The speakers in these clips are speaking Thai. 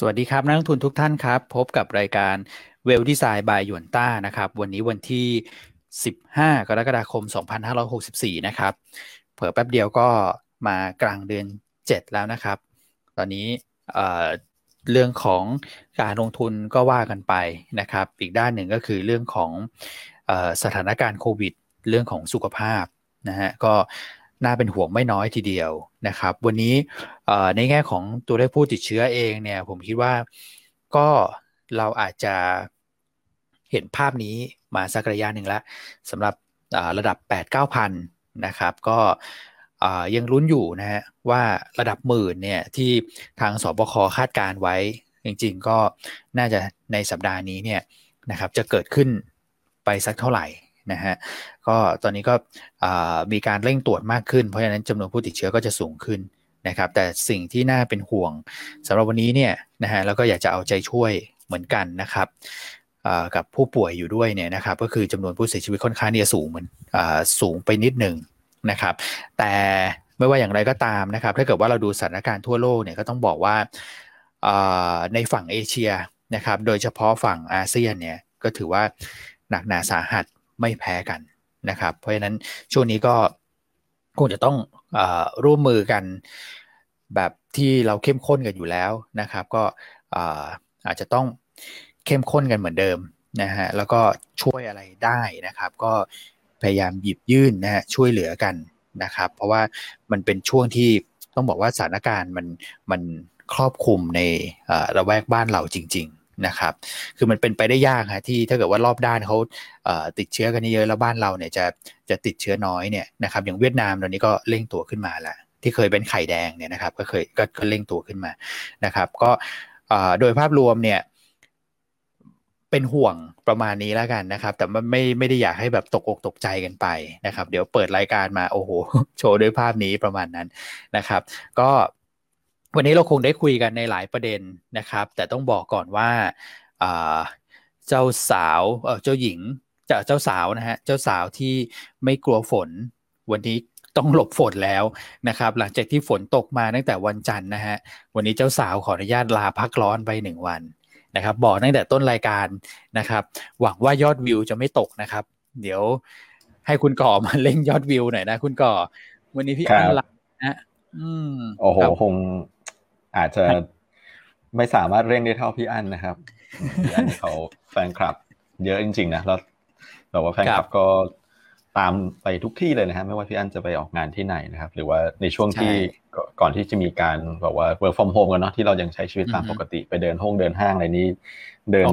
สวัสดีครับ นักลงทุนทุกท่านครับ พบกับรายการเวลดีไซน์บายหยวนต้านะครับ วันนี้วันที่ 15 กรกฎาคม 2564 นะครับ เผื่อแป๊บเดียวก็มากลางเดือน 7 แล้วนะครับ ตอนนี้เเรื่องของการลงทุนก็ว่ากันไปนะครับ อีกด้านหนึ่งก็คือเรื่องของอสถานการณ์โควิด เรื่องของสุขภาพนะฮะก็ น่าเป็นห่วงไม่น้อยทีเดียวนะครับ วันนี้ในแง่ของตัวเลขผู้ติดเชื้อเองเนี่ย ผมคิดว่าก็เราอาจจะเห็นภาพนี้มาสักระยะหนึ่งแล้วสำหรับระดับ 8 9 0 0 0 นะครับ ก็ยังลุ้นอยู่นะฮะว่าระดับหมื่นเนี่ยที่ทางสบคคาดการไว้ จริงๆก็น่าจะในสัปดาห์นี้เนี่ยนะครับจะเกิดขึ้นไปสักเท่าไหร่ นะฮะก็ตอนนี้ก็มีการเร่งตรวจมากขึ้น เพราะฉะนั้นจำนวนผู้ติดเชื้อก็จะสูงขึ้นนะครับแต่สิ่งที่น่าเป็นห่วงสำหรับวันนี้เนี่ยนะฮะแล้วก็อยากจะเอาใจช่วยเหมือนกันนะครับกับผู้ป่วยอยู่ด้วยเนี่ยนะครับก็คือจำนวนผู้เสียชีวิตค่อนข้างเนี่ยสูงเหมือนสูงไปนิดหนึ่งนะครับ แต่ไม่ว่าอย่างไรก็ตามนะครับ ถ้าเกิดว่าเราดูสถานการณ์ทั่วโลกเนี่ยก็ต้องบอกว่าในฝั่งเอเชียนะครับ โดยเฉพาะฝั่งอาเซียนเนี่ยก็ถือว่าหนักหนาสาหัส ไม่แพ้กันนะครับ เพราะฉะนั้นช่วงนี้ก็คงจะต้องอร่วมมือกันแบบที่เราเข้มข้นกันอยู่แล้วนะครับ ก็อาจจะต้องเข้มข้นกันเหมือนเดิมนะฮะแล้วก็ช่วยอะไรได้นะครับ ก็พยายามหยิบยื่นนะฮะช่วยเหลือกันนะครับ เพราะว่ามันเป็นช่วงที่ต้องบอกว่าสถานการณ์มันมันครอบคลุมในระแวกบ้านเราจริง นะครับ คือมันเป็นไปได้ยากฮะที่ถ้าเกิดว่ารอบด้านเขาติดเชื้อกันเยอะแล้วบ้านเราเนี่ยจะจะติดเชื้อน้อยเนี่ยนะครับ อย่างเวียดนามตอนนี้ก็เร่งตัวขึ้นมาแล้วที่เคยเป็นไข่แดงเนี่ยนะครับ ก็เคยก็ก็เร่งตัวขึ้นมานะครับ ก็โดยภาพรวมเนี่ยเป็นห่วงประมาณนี้แล้วกันนะครับ แต่ไม่ไม่ได้อยากให้แบบตกอกตกใจกันไปนะครับ เดี๋ยวเปิดรายการมาโอ้โห โชว์ด้วยภาพนี้ประมาณนั้นนะครับ ก็ วันนี้เราคงได้คุยกันในหลายประเด็นนะครับ แต่ต้องบอกก่อนว่าเจ้าสาวเจ้าหญิงเจ้าเจ้าสาวนะฮะเจ้าสาวที่ไม่กลัวฝนวันนี้ต้องหลบฝนแล้วนะครับ หลังจากที่ฝนตกมาตั้งแต่วันจันทร์นะฮะวันนี้เจ้าสาวขออนุญาตลาพักร้อนไปหนึ่งวันนะครับ บอกตั้งแต่ต้นรายการนะครับ หวังว่ายอดวิวจะไม่ตกนะครับ เดี๋ยวให้คุณก่อมาเล่งยอดวิวหน่อยนะ คุณก่อ วันนี้พี่อันลานะอืมโอ้โหคง อาจจะไม่สามารถเร่งได้เท่าพี่อั้นนะครับพี่อั้นเขาแฟนคลับ เยอะจริง ๆ นะแล้วแต่ว่าแฟนคลับก็ตามไปทุกที่เลยนะฮะไม่ว่าพี่อั้นจะไปออกงานที่ไหนนะครับ หรือว่าในช่วงที่ก่อนที่จะมีการบอกว่า work from home กันเนาะที่เรายังใช้ชีวิตตามปกติไปเดินห้องเดินห้างอะไรนี้ เดิน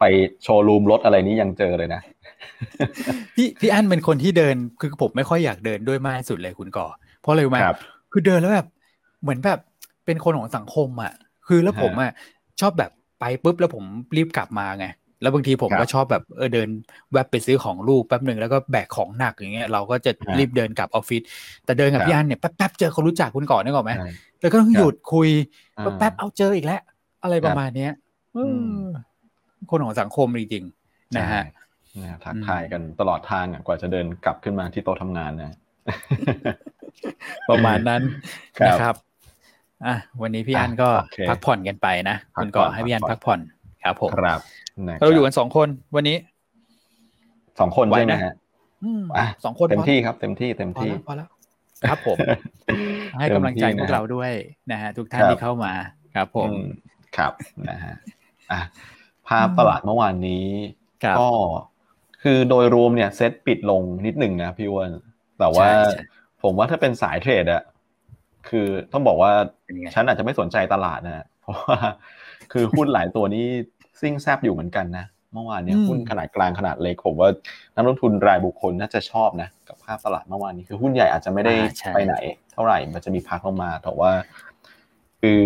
ไปโชว์รูมรถอะไรนี้ยังเจอเลยนะพี่พี่อั้นเป็นคนที่เดินคือผมไม่ค่อยอยากเดินด้วยมากสุดเลยคุณก่อ เพราะอะไรมาคือเดินแล้วแบบเหมือนแบบ เป็นคนของสังคมอะ คือแล้วผมอะชอบแบบไปปุ๊บแล้วผมรีบกลับมาไงแล้วบางทีผมก็ชอบแบบเออเดินแวบไปซื้อของลูกแป๊บหนึ่งแล้วก็แบกของหนักอย่างเงี้ยเราก็จะรีบเดินกลับออฟฟิศแต่เดินกับพี่อันเนี่ยแป๊บๆเจอคนรู้จักคุณก่อนนึกออกไหมแล้วก็ต้องหยุดคุยแป๊บๆเอาเจออีกแล้ว อะไรประมาณเนี้ยคนของสังคมจริงๆนะฮะทักทายกันตลอดทางกว่าจะเดินกลับขึ้นมาที่โต๊ะทำงานนะประมาณนั้นนะครับ อะวันนี้พี่อันก็พักผ่อนกันไปนะคุณก่อให้พี่อันพักผ่อนครับผมครับเราอยู่กันสองคนวันนี้สองคนใช่ไหมฮะสองคนเต็มที่ครับ เต็มที่เต็มที่พอแล้วครับผม ให้กำลังใจพวกเราด้วยนะฮะทุกท่านที่เข้ามาครับ ผมครับนะฮะอะภาพตลาดเมื่อวานนี้ก็คือโดยรวมเนี่ยเซ็ตปิดลงนิดหนึ่งนะพี่วอนแต่ว่าผมว่าถ้าเป็นสายเทรดอะคือต้องบอกว่า ฉันอาจจะไม่สนใจตลาดนะเพราะว่าคือหุ้นหลายตัวนี้ซิ่งแซบอยู่เหมือนกันนะเมื่อวานนี้หุ้นขนาดกลางขนาดเล็กผมว่านักลงทุนรายบุคคลน่าจะชอบนะกับภาพตลาดเมื่อวานนี้คือหุ้นใหญ่อาจจะไม่ได้ไปไหน เท่าไหร่มันจะมีพักลงมาแต่ว่า คือ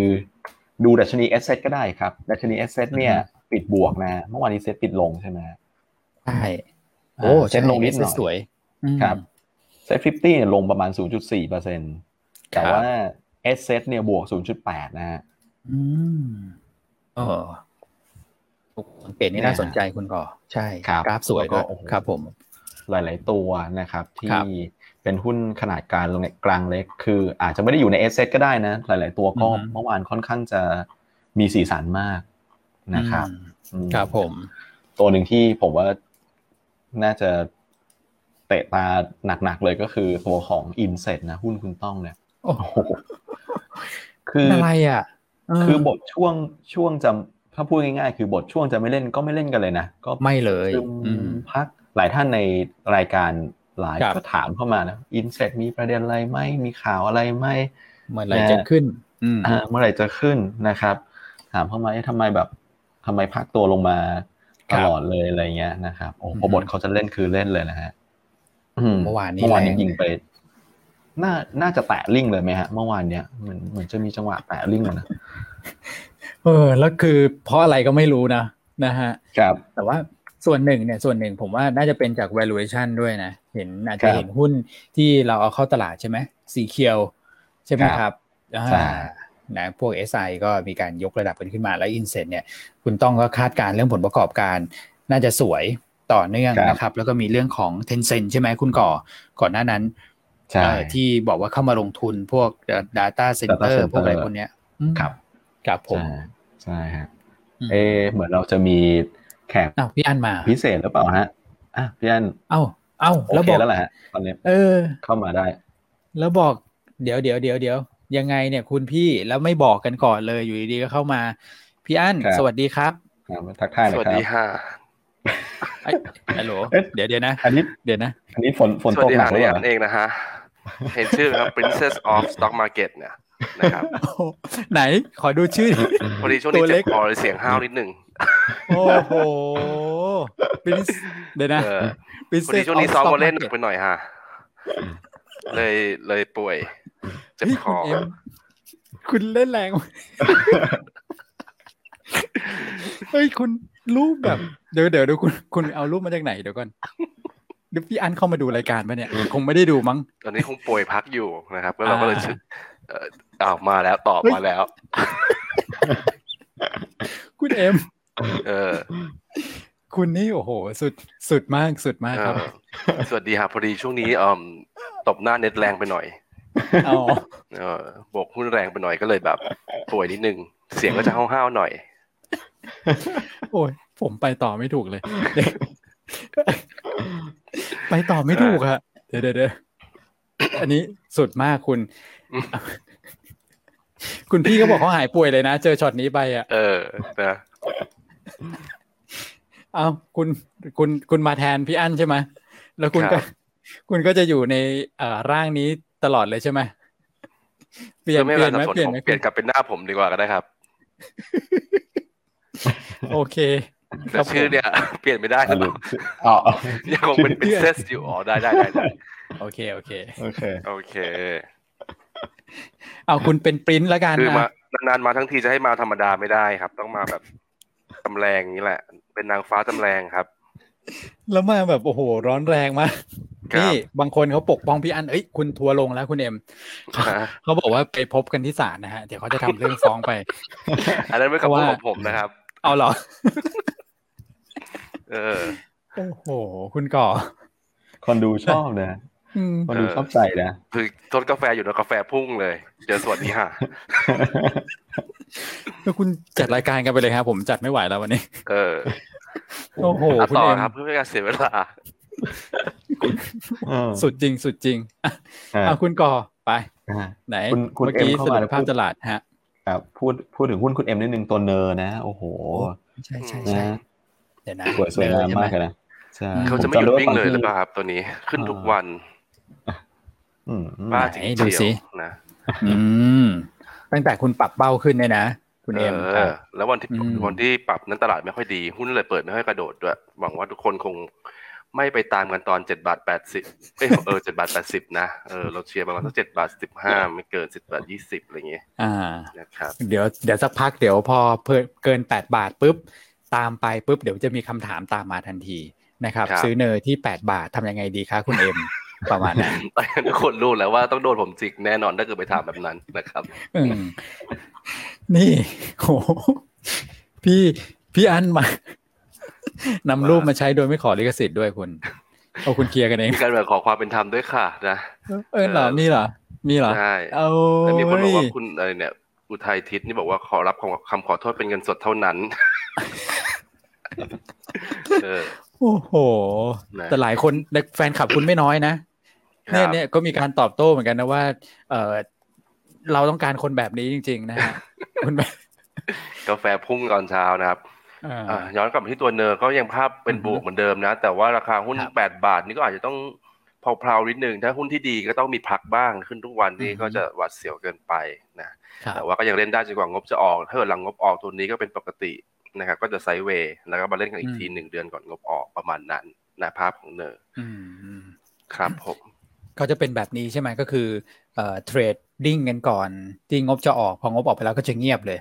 ดูดัชนีเอสเซก็ได้ครับดัชนีเอสเซเนี่ย ปิดบวกนะ เมื่อวานนี้เซ็ตปิดลงใช่ไหมใช่โอ้เซ็ตลงนิดหน่อยสวยครับ SET fifty เนี่ยลงประมาณ 0.4เปอร์เซ็นต์แต่ว่า sSET เนี่ยบวก 0.8 นะฮะอืมเอ sSET นี่น่าสนใจคุณก่อ ใช่กราฟสวยก็ครับผม หลาย ๆ ตัวนะครับ ที่เป็นหุ้นขนาดกลางกลางเล็ก คือ อาจจะไม่ได้อยู่ใน sSET ก็ได้นะ หลาย ๆ ตัวก็เมื่อวานค่อนข้างจะมีสีสันมากนะครับครับผม ตัวหนึ่งที่ผมว่าน่าจะเตะตาหนัก ๆ เลยก็คือตัวของ INSET นะ หุ้นคุณต้องเนี่ยโอ้โห คืออะไรอะคือบทช่วงช่วงจะถ้าพูดง่ายๆ คือบทช่วงจะไม่เล่นก็ไม่เล่นกันเลยนะก็ไม่เลยพักหลายท่านในรายการหลายก็ถามเข้ามานะอินเซ็ตมีประเด็นอะไรไหมมีข่าวอะไรไหมเมื่อไหร่จะขึ้นเมื่อไหร่จะขึ้นนะครับ ถามเข้ามาทำไมแบบทำไมพักตัวลงมาตลอดเลยอะไรเงี้ยนะครับโอ้พอบทเขาจะเล่นคือเล่นเลยนะฮะเมื่อวานนี้เมื่อวานนี้ยิงไป น่าน่าจะแตะลิงเลยไหมฮะเมื่อวานเนี้ยเหมือนเหมือนจะมีจังหวะแตะลิงนะเออแล้วคือเพราะอะไรก็ไม่รู้นะนะฮะครับแต่ว่าส่วนหนึ่งเนี่ยส่วนหนึ่งผมว่าน่าจะเป็นจาก valuation ด้วยนะ เห็นอาจจะเห็นหุ้นที่เราเอาเข้าตลาดใช่ไหมสีเขียว ใช่ไหมครับใช่นะพวก SI ก็มีการยกระดับกันขึ้นมาแล้วอินเซ็ตเนี่ยคุณต้องก็คาดการเรื่องผลประกอบการ น่าจะสวยต่อเนื่องนะครับ แล้วก็มีเรื่องของ Tencent ใช่ไหมคุณก่อก่อนหน้านั้น ที่บอกว่าเข้ามาลงทุนพวก Data Center พวกอะไรพวกนี้ครับครับผมใช่ฮะเอเหมือนเราจะมีแขกพี่อันมา พิเศษหรือเปล่าฮะอะพี่อันเอ้าเอ้าแล้วบอกแล้วแหละตอนนี้เออ เข้ามาได้ แล้วบอกเดี๋ยวเดี๋ยวเดี๋ยวเดี๋ยวยังไงเนี่ยคุณพี่แล้วไม่บอกกันก่อนเลยอยู่ดีๆก็เข้ามา พี่อั้นสวัสดีครับทักทายนะครับสวัสดีค่ะ ฮัลโหลเดี๋ยวเดี๋ยวนะ อันนี้เดี๋ยวนะ อันนี้ฝนฝนตกหนักเลยอะเองนะฮะเห็นชื่อครับ Princess of Stock Market เนี่ยนะครับ ไหนขอดูชื่อพอดีช่วงนี้เจ็บคอเลยเสียงห้าวนิดหนึ่งโอ้โหเดี๋ยวนะพอดีช่วงนี้ซ้อมมาเล่นหนักไปหน่อยฮะเลยเลยป่วยเจ็บคอคุณเล่นแรงเฮ้ยคุณ รูปแบบ เดี๋ยวเดี๋ยวดูคุณคุณเอารูปมาจากไหนเดี๋ยวก่อนเดี๋ยวพี่อันเข้ามาดูรายการปะเนี่ย คงไม่ได้ดูมั้ง ตอนนี้คงป่วยพักอยู่นะครับ ก็เราก็เลยเอออ้าวมาแล้วตอบมาแล้ว คุณเอ็มเออ คุณนี่โอ้โห สุดสุดมากสุดมากครับ สวัสดีครับพอดีช่วงนี้อ่อตบหน้าเน็ตแรงไปหน่อยอ๋อบกหุ้นแรงไปหน่อยก็เลยแบบป่วยนิดนึง เสียงก็จะห้าวๆหน่อย โอ้ยผมไปต่อไม่ถูกเลย ไปต่อไม่ถูกอะเดี๋ยวเดี๋ยวอันนี้สุดมากคุณ คุณพี่ก็บอกเขาหายป่วยเลยนะ เจอช็อตนี้ไปอะ เออนะเอาคุณคุณคุณมาแทนพี่อั้นใช่ไหมแล้วคุณก็ คุณก็จะอยู่ในอ่าร่างนี้ตลอดเลยใช่ไหมเปลี่ยนเปลี่ยนไหมเปลี่ยนไหมเปลี่ยนกลับเป็นหน้าผมดีกว่าก็ได้ครับ โอเคแต่ชื่อเนี่ยเปลี่ยนไม่ได้ครับอ๋อยังคงเป็น princess อยู่อ๋อได้ได้ได้ โอเคโอเค โอเค โอเค เอาคุณเป็นปริ้นแล้วกันคือมานานมาทั้งทีจะให้มาธรรมดาไม่ได้ครับ ต้องมาแบบจำแรงนี้แหละ เป็นนางฟ้าจำแรงครับ แล้วมาแบบโอ้โห ร้อนแรงมากนี่บางคนเขาปกป้องพี่อันเอ้ยคุณทัวลงแล้วคุณเอ็มเขาบอกว่าไปพบกันที่ศาลนะฮะเดี๋ยวเขาจะทำเรื่องฟ้องไป อันนั้นไม่กับของผมนะครับ เอาเหรอ เออ โอ้โห คุณก่อ คนดูชอบนะคนดูชอบใจนะ คือทดกาแฟอยู่แล้วกาแฟพุ่งเลยเจอสวัสดีค่ะแล้วคุณจัดรายการกันไปเลยครับ ผมจัดไม่ไหวแล้ววันนี้ เออ โอ้โหต่อครับ เพื่อไม่การเสียเวลา สุดจริง สุดจริงเอาคุณก่อไปไหนเมื่อกี้สรุปภาพตลาดฮะครับ พูดพูดถึงหุ้นคุณเอ็มนิดนึงตัวเนอร์นะ โอ้โห ใช่ใช่ใช่เดี๋ยวนะสวยสวยงามมากเลยนะใช่เขาจะไม่หยุดวิ่งเลยหรือเปล่าครับตัวนี้ขึ้นทุกวันบ้าจริงดูสินะอืมตั้งแต่คุณปรับเบ้าขึ้นเนี่ยนะคุณเอ็มแล้ววันที่วันที่ปรับนั้นตลาดไม่ค่อยดี หุ้นเลยเปิดไม่ค่อยกระโดดด้วยหวังว่าทุกคนคง ไม่ไปตามกันตอนเจ็ดบาทแปดสิบเออเออเจ็ดบาทแปดสิบนะเออเราเชียร์ประมาณสักเจ็ดบาทสิบห้าไม่เกินสิบบาทยี่สิบอะไรเงี้ยอ่านะครับเดี๋ยวเดี๋ยวสักพักเดี๋ยวพอเพิ่เกินแปดบาทปุ๊บตามไปปุ๊บเดี๋ยวจะมีคำถามตามมาทันทีนะครับ ซื้อเนอที่แปดบาททำยังไงดีคะคุณเอ็มประมาณนั้นทุกคนรู้แล้วว่าต้องโดนผมจิกแน่นอนถ้าเกิดไปถามแบบนั้นนะครับนี่โหพี่พี่อันมา นำรูปมาใช้โดยไม่ขอลิขสิทธิ์ด้วยคุณเอาคุณเคลียร์กันเองมีการแบบขอความเป็นธรรมด้วยค่ะนะเออเหรอมีเหรอมีเหรอใช่เอาแต่มีคนบอกว่าคุณอะไรเนี่ยอุทัยทิศนี่บอกว่าขอรับคำขอโทษเป็นเงินสดเท่านั้นโอ้โห แต่หลายคนแฟนคลับคุณไม่น้อยนะเนี่ยเนี่ยก็มีการตอบโต้เหมือนกันนะว่า เออเราต้องการคนแบบนี้จริง ๆ นะฮะคุณกาแฟพุ่งตอนเช้านะครับ ย้อนกลับมาที่ตัวเนอร์ก็ยังภาพเป็นบวกเหมือนเดิมนะ แต่ว่าราคาหุ้นแปดบาทนี่ก็อาจจะต้องเพลาๆนิดนึง ถ้าหุ้นที่ดีก็ต้องมีพักบ้างขึ้นทุกวันนี่ก็จะหวาดเสียวเกินไปนะแต่ว่าก็ยังเล่นได้จนกว่างบจะออก ถ้าเกิดหลังงบออกตัวนี้ก็เป็นปกตินะครับก็จะ sideway แล้วก็มาเล่นกันอีกทีหนึ่งเดือนก่อนงบออกประมาณนั้นนะภาพของ NER ครับผมเขาจะเป็นแบบนี้ใช่ไหมก็คือเอ่อ trading กันก่อนที่งบจะออกพองบออกไปแล้วก็จะเงียบเลย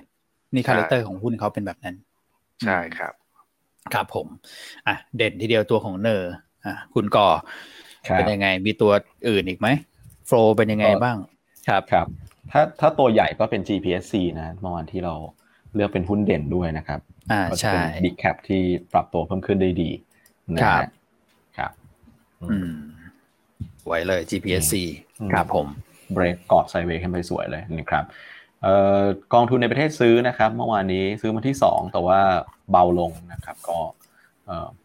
นี่ character ของหุ้นเขาเป็นแบบนั้น ใช่ครับ ครับผม อะ เด่นทีเดียวตัวของ NER อะคุณก่อเป็นยังไง มีตัวอื่นอีกไหม flow เป็นยังไงบ้าง ครับครับ ถ้าถ้าตัวใหญ่ก็เป็น GPSC นะเมื่อวานที่เราเลือกเป็นหุ้นเด่นด้วยนะครับอ่าใช่ big cap ที่ปรับตัวเพิ่มขึ้นได้ดีนะครับครับ อืมไว้เลย GPSC ครับผมเบรกกอดไซเวย์ขึ้นไปสวยเลยนะครับ กองทุนในประเทศซื้อนะครับ เมื่อวานนี้ซื้อมาที่ 2 แต่ว่าเบาลงนะครับก็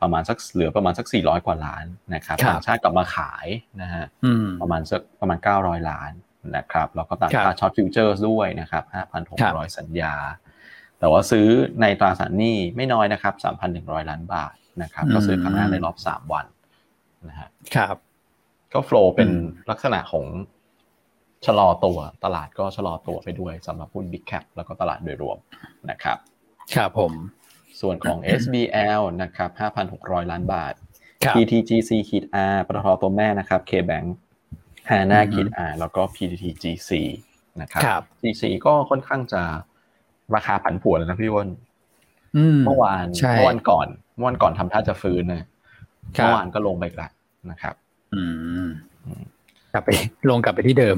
ประมาณสักเหลือประมาณสัก 400 กว่าล้านนะครับต่างชาติกลับมาขายนะฮะประมาณสักประมาณ 900 ล้านนะครับแล้วก็ต่างชาติ short future ด้วยนะครับ 5,600 สัญญา แต่ว่าซื้อในตราสารหนี้ไม่น้อยนะครับ 3,100 ล้านบาทนะครับก็ซื้อครั้งแรกในรอบ 3 วันนะฮะครับ ก็ flow เป็นลักษณะของ ชะลอตัวตลาดก็ชะลอตัวไปด้วยสำหรับหุ้น Big Cap แล้วก็ตลาดโดยรวมนะครับครับผม ส่วนของ SBL นะครับ 5,600 ล้านบาท PTGC ขีด R ปตทตัวแม่นะครับ KBank ฮาน่าขีด R แล้วก็ PTTGC นะครับ GC ก็ค่อนข้างจะราคาผันผวนนะพี่วอนเมื่อวานเมื่อวันก่อนเมื่อวันก่อนทำท่าจะฟื้นนะเมื่อวานก็ลงไปกลับนะครับ อืมกลับไปลงกลับไปที่เดิม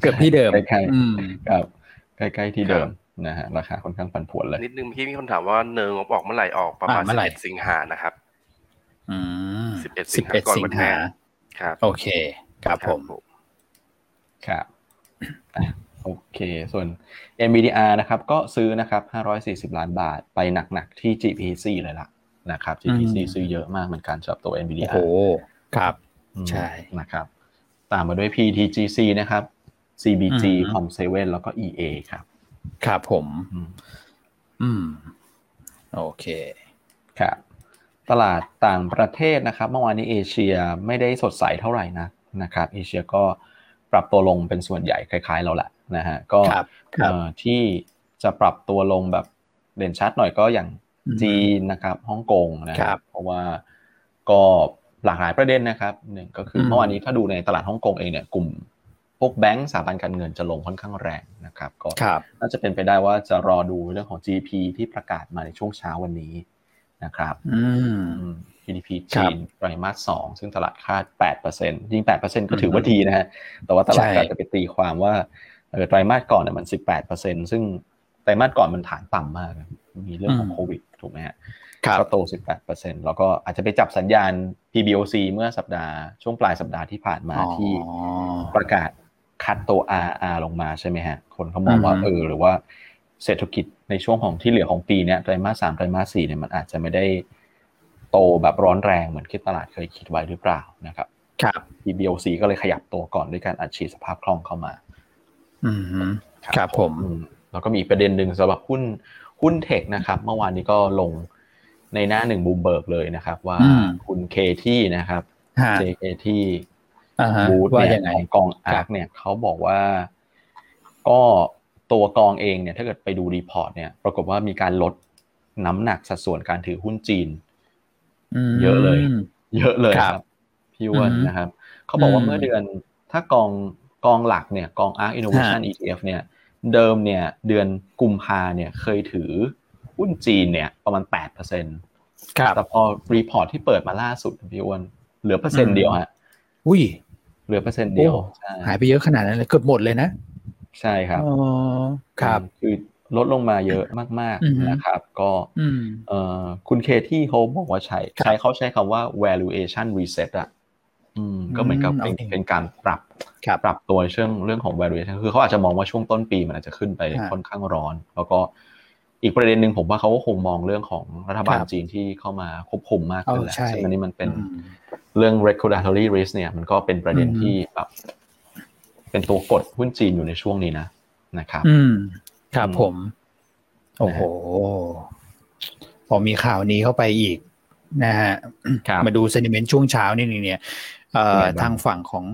เกือบที่เดิมใกล้ๆครับใกล้ๆที่เดิมนะฮะราคาค่อนข้างผันผวนเลยนิดนึงพี่มีคนถามว่าเนิงออกเมื่อไหร่ออกประมาณสิบเอ็ดสิงหานะครับอืมสิบเอ็ดสิงหาก่อนวันแม่ครับ โอเคครับผมครับโอเค ส่วน NVDR นะครับ ก็ซื้อนะครับ 540 ล้านบาทไปหนัก ๆ ที่ GPC เลยล่ะนะครับ GPC ซื้อเยอะมากเหมือนกันสำหรับตัว NVDR โอ้ครับ ใช่นะครับ ตามมาด้วย PTGC นะครับ CBG Com7 แล้วก็ EA ครับ ครับผม อืม โอเค ครับ ตลาดต่างประเทศนะครับ เมื่อวานนี้เอเชียไม่ได้สดใสเท่าไหร่นะนะครับ เอเชียก็ปรับตัวลงเป็นส่วนใหญ่คล้าย ๆ เราแหละนะฮะ ก็ที่จะปรับตัวลงแบบเด่นชัดหน่อยก็อย่างจีนนะครับฮ่องกงนะครับ เพราะว่าก็หลากหลายประเด็นนะครับหนึ่งก็คือเมื่อวานนี้ถ้าดูในตลาดฮ่องกงเองเนี่ยกลุ่ม พวกแบงก์สถาบันการเงินจะลงค่อนข้างแรงนะครับ ก็น่าจะเป็นไปได้ว่าจะรอดูเรื่องของ GDP ที่ประกาศมาในช่วงเช้าวันนี้นะครับ GDP จีนไตรมาสสองซึ่งตลาดคาด 8%ยิ่ง 8%ก็ถือว่าดีนะฮะ แต่ว่าตลาดอาจจะไปตีความว่าไตรมาสก่อนเนี่ยมัน 18%ซึ่งไตรมาสก่อนมันฐานต่ำมาก มีเรื่องของโควิดถูกไหมฮะก็โต 18%แล้วก็อาจจะไปจับสัญญาณ PBOC เมื่อสัปดาห์ช่วงปลายสัปดาห์ที่ผ่านมาที่ประกาศ คัดตัว RR ลงมาใช่ไหมฮะ คนเขามองว่าเออหรือว่าเศรษฐกิจในช่วงของที่เหลือของปีนี้ไตรมาสสามไตรมาสสี่เนี่ยมันอาจจะไม่ได้โตแบบร้อนแรงเหมือนที่ตลาดเคยคิดไว้หรือเปล่านะครับครับ PBOC ก็เลยขยับตัวก่อนด้วยการอัดฉีดสภาพคล่องเข้ามา อืมครับผม แล้วก็มีประเด็นหนึ่งสำหรับหุ้นหุ้น tech นะครับ เมื่อวานนี้ก็ลงในหน้าหนึ่งบูมเบิร์กเลยนะครับ ว่าคุณ Cathie นะครับ JK ที่ บูธเนี่ยของกอง ARK เนี่ยเขาบอกว่าก็ตัวกองเองเนี่ยถ้าเกิดไปดู report เนี่ย ปรากฏว่ามีการลดน้ำหนักสัดส่วนการถือหุ้นจีนเยอะเลย เยอะเลยครับ พี่อ้วนนะครับเขาบอกว่าเมื่อเดือนถ้ากองกองหลักเนี่ยกอง ARK Innovation ETF เนี่ย เดิมเนี่ย เดือนกุมภาเนี่ยเคยถือหุ้นจีนเนี่ยประมาณแปดเปอร์เซ็นต์แต่พอ report ที่เปิดมาล่าสุดพี่อ้วนเหลือเปอร์เซ็นต์เดียวฮะอุ้ย เหลือเปอร์เซ็นต์เดียวหายไปเยอะขนาดนั้นเลยเกือบหมดเลยนะ ใช่ครับอ๋อครับคือลดลงมาเยอะมากๆนะครับ ก็เออคุณเคที่เขาบอกว่าใช้ใช้เขาใช้คำว่า valuation reset อะอืมก็เหมือนกับเป็นเป็นการปรับปรับตัวเรื่องเรื่องของ valuation คือเขาอาจจะมองว่าช่วงต้นปีมันอาจจะขึ้นไปค่อนข้างร้อน แล้วก็ อีกประเด็นหนึ่งผมว่าเขาก็คงมองเรื่องของรัฐบาลจีนที่เข้ามาควบคุมมากขึ้นแหละซึ่งอันนี้มันเป็นเรื่อง regulatory risk เนี่ย มันก็เป็นประเด็นที่แบบเป็นตัวกดหุ้นจีนอยู่ในช่วงนี้นะนะครับ อืมครับผม โอ้โหพอมีข่าวนี้เข้าไปอีกนะฮะมาดูเซนิเมนต์ช่วงเช้านี่เนี่ยทางฝั่งของ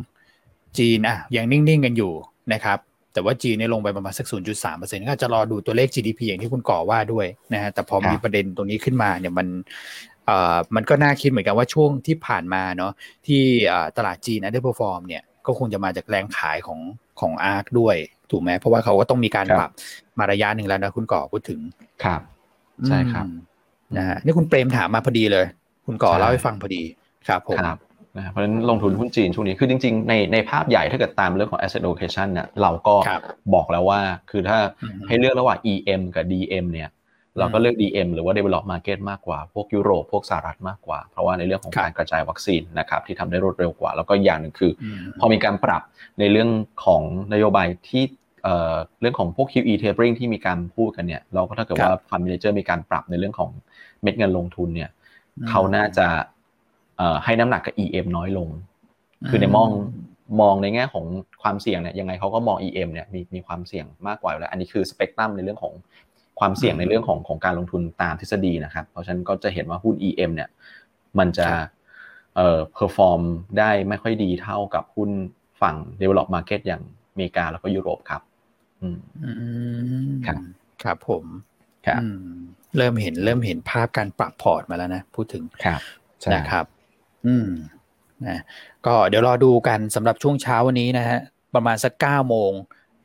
จีนอะยังนิ่งๆกันอยู่นะครับ แต่ว่าจีนเนี่ยลงไปประมาณสัก 0.3%ก็จะรอดูตัวเลข GDP อย่างที่คุณก่อว่าด้วยนะฮะแต่พอมีประเด็นตรงนี้ขึ้นมาเนี่ยมันเอ่อมันก็น่าคิดเหมือนกันว่าช่วงที่ผ่านมาเนาะที่ตลาดจีน underperform เนี่ยก็คงจะมาจากแรงขายของของ ARK ด้วย ถูกไหมเพราะว่าเขาก็ต้องมีการปรับมาระยะหนึ่งแล้วนะคุณก่อพูดถึงครับใช่ครับนะฮะนี่คุณเปรมถามมาพอดีเลย คุณก่อเล่าให้ฟังพอดีครับผม นะเพราะฉะนั้นลงทุนหุ้นจีนช่วงนี้คือจริงๆ ในในภาพใหญ่ถ้าเกิดตามเรื่องของ asset allocation เนี่ยเราก็บอกแล้วว่าคือถ้าให้เลือกระหว่าง EM กับ DM เนี่ยเราก็เลือก DM หรือว่า develop market มากกว่า พวกยุโรป พวกสหรัฐมากกว่า เพราะว่าในเรื่องของการกระจายวัคซีนนะครับที่ทำได้รวดเร็วกว่า แล้วก็อย่างหนึ่งคือ พอมีการปรับในเรื่องของนโยบายที่เรื่องของพวก QE tapering ที่มีการพูดกันเนี่ยเราก็ถ้าเกิดว่าฟันเมนเจอร์มีการปรับในเรื่องของเม็ดเงินลงทุนเนี่ยเขาน่าจะ ให้น้ำหนักกับ EM น้อยลง คือในมองมองในแง่ของความเสี่ยงเนี่ยยังไงเขาก็มอง EM เนี่ยมีมีความเสี่ยงมากกว่าแล้ว อันนี้คือสเปกตรัมในเรื่องของความเสี่ยงในเรื่องของของการลงทุนตามทฤษฎีนะครับ เพราะฉะนั้นก็จะเห็นว่าหุ้น EM เนี่ยมันจะเอ่อ perform ได้ไม่ค่อยดีเท่ากับหุ้นฝั่ง develop market อย่างอเมริกาแล้วก็ยุโรปครับอืมครับครับผมครับเริ่มเห็นเริ่มเห็นภาพการปรับพอร์ตมาแล้วนะ พูดถึงครับนะครับ อืมนะก็เดี๋ยวรอดูกันสำหรับช่วงเช้าวันนี้นะฮะประมาณสักเก้าโมง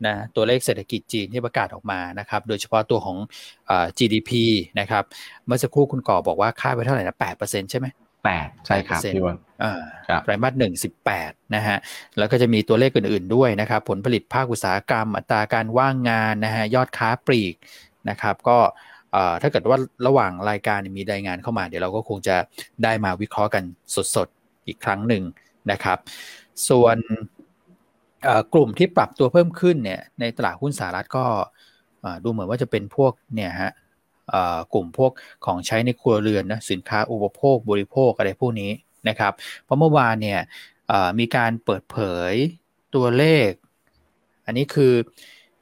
นะตัวเลขเศรษฐกิจจีนที่ประกาศออกมานะครับ โดยเฉพาะตัวของอ GDP นะครับ เมื่อสักครู่คุณก่อบอกว่าค่าไปเท่าไหร่นะแปดเปอร์เซ็นใช่ไหมแปดใช่ครับพี่วันไตรมาสหนึ่งสิบแปดนะฮะแล้วก็จะมีตัวเลขอื่นๆด้วยนะครับ ผลผลิตภาคอุตสาหกรรม อัตราการว่างงานนะฮะยอดค้าปลีกนะครับ ก็ ถ้าเกิดว่าระหว่างรายการมีรายงานเข้ามา เดี๋ยวเราก็คงจะได้มาวิเคราะห์กันสดๆ อีกครั้งหนึ่งนะครับ ส่วนกลุ่มที่ปรับตัวเพิ่มขึ้นเนี่ยในตลาดหุ้นสหรัฐก็ดูเหมือนว่าจะเป็นพวกเนี่ยฮะกลุ่มพวกของใช้ในครัวเรือนนะสินค้าอุปโภคบริโภคอะไรพวกนี้นะครับ เพราะเมื่อวานเนี่ยมีการเปิดเผยตัวเลข อันนี้คือ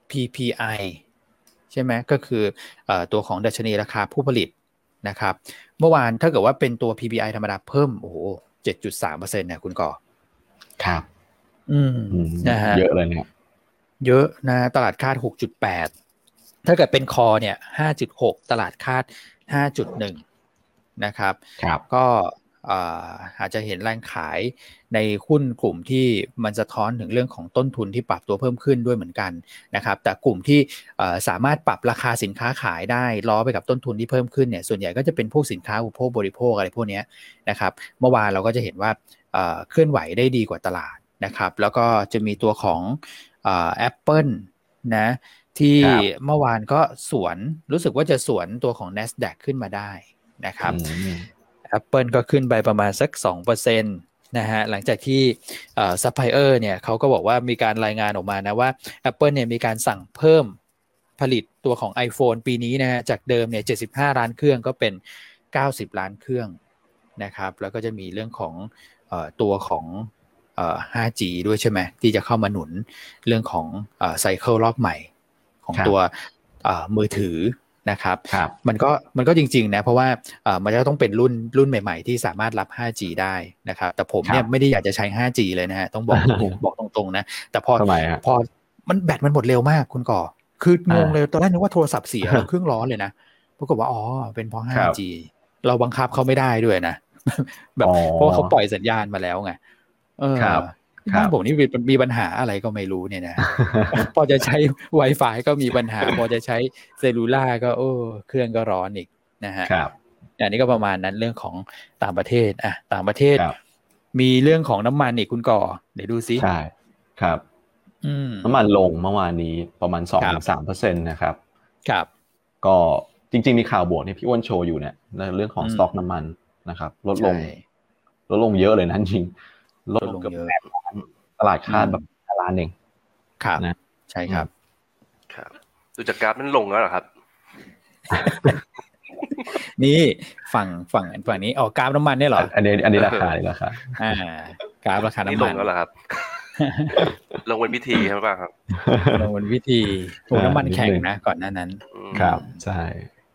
PPI ใช่ไหมก็คืออตัวของดัชนีราคาผู้ผลิตนะครับ เมื่อวานถ้าเกิดว่าเป็นตัว PPI ธรรมดาเพิ่มโอ้โห7.3%เนี่ยคุณก่อครับ อืมนะฮะเยอะเลยเนี่ยเยอะนะตลาดคาด6.8ถ้าเกิดเป็นคอเนี่ย5.6ตลาดคาด5.1นะครับ ครับ ก็ อาจจะเห็นแรงขายในหุ้นกลุ่มที่มันจะท้อนถึงเรื่องของต้นทุนที่ปรับตัวเพิ่มขึ้นด้วยเหมือนกันนะครับแต่กลุ่มที่สามารถปรับราคาสินค้าขายได้ล้อไปกับต้นทุนที่เพิ่มขึ้นเนี่ยส่วนใหญ่ก็จะเป็นพวกสินค้าอุปโภคบริโภคอะไรพวกนี้นะครับเมื่อวานเราก็จะเห็นว่าเคลื่อนไหวได้ดีกว่าตลาดนะครับแล้วก็จะมีตัวของแอปเปิลนะที่เมื่อวานก็สวนรู้สึกว่าจะสวนตัวของ NASDAQ ขึ้นมาได้นะครับ Apple ก็ขึ้นไปประมาณสัก2%นะฮะหลังจากที่ซัพพลายเออร์เนี่ยเขาก็บอกว่ามีการรายงานออกมานะว่า Apple เนี่ยมีการสั่งเพิ่มผลิตตัวของ iPhone ปีนี้นะฮะจากเดิมเนี่ย75 ล้านเครื่องก็เป็น 90 ล้านเครื่องนะครับแล้วก็จะมีเรื่องของอตัวของ 5G ด้วยใช่ไหมที่จะเข้ามาหนุนเรื่องของไซเคิลรอบใหม่ของตัวมือถือ นะครับรบมันก็มันก็จริงๆนะเพราะว่ามันจะต้องเป็นรุ่นรุ่นใหม่ๆ ที่สามารถรับ 5G ได้นะครับแต่ผมเนี่ยไม่ได้อยากจะใช้ 5G เลยนะฮะต้องบอกบอกตรงๆนะแต่พอพอมันแบตมันหมดเร็วมากคุณก่อ คืองงเลยตอนแรกนึกว่าโทรศัพท์เสียเครื่องร้อนเลยนะปรากฏว่าอ๋อเป็นเพราะ 5G เราบังคับเขาไม่ได้ด้วยนะแบบเพราะเขาปล่อยสัญญาณมาแล้วไงเออ บ้านผมนี่มีปัญหาอะไรก็ไม่รู้เนี่ยนะ พอจะใช้ Wi-Fi ก็มีปัญหา พอจะใช้เซลลูล่าก็โอ้เครื่องก็ร้อนอีกนะฮะครับอันนี้ก็ประมาณนั้นเรื่องของต่างประเทศอะต่างประเทศ มีเรื่องของน้ำมันอีกคุณก่อ เดี๋ยวดูซิใช่ครับน้ำมันลงเมื่อวานนี้ประมาณสองถึงสามเปอร์เซ็นตนะครับ ครับ ก็จริง ๆ มีข่าวบวกที่พี่อ้วนโชว์อยู่เนี่ยในเรื่องของสต็อกน้ำมันนะครับ ลดลง ลดลงเยอะเลยนะจริงลดลงเกือบแปดล้าน ตลาดคาดแบบล้านเองครับนะใช่ครับ ครับดูจากกราฟนั้นลงแล้วเหรอครับ นี่ฝั่งฝั่งฝั่งนี้ออกกราฟน้ำมันเนี่ยหรอ อันนี้ อันนี้ราคาราคาอ่ากราฟราคาน้ำมันลงแล้วเหรอครับ ลงเป็นวิธีใช่ไหมครับ ลงเป็นวิธีถูกน้ำมันแข็งนะก่อนหน้านั้น ครับใช่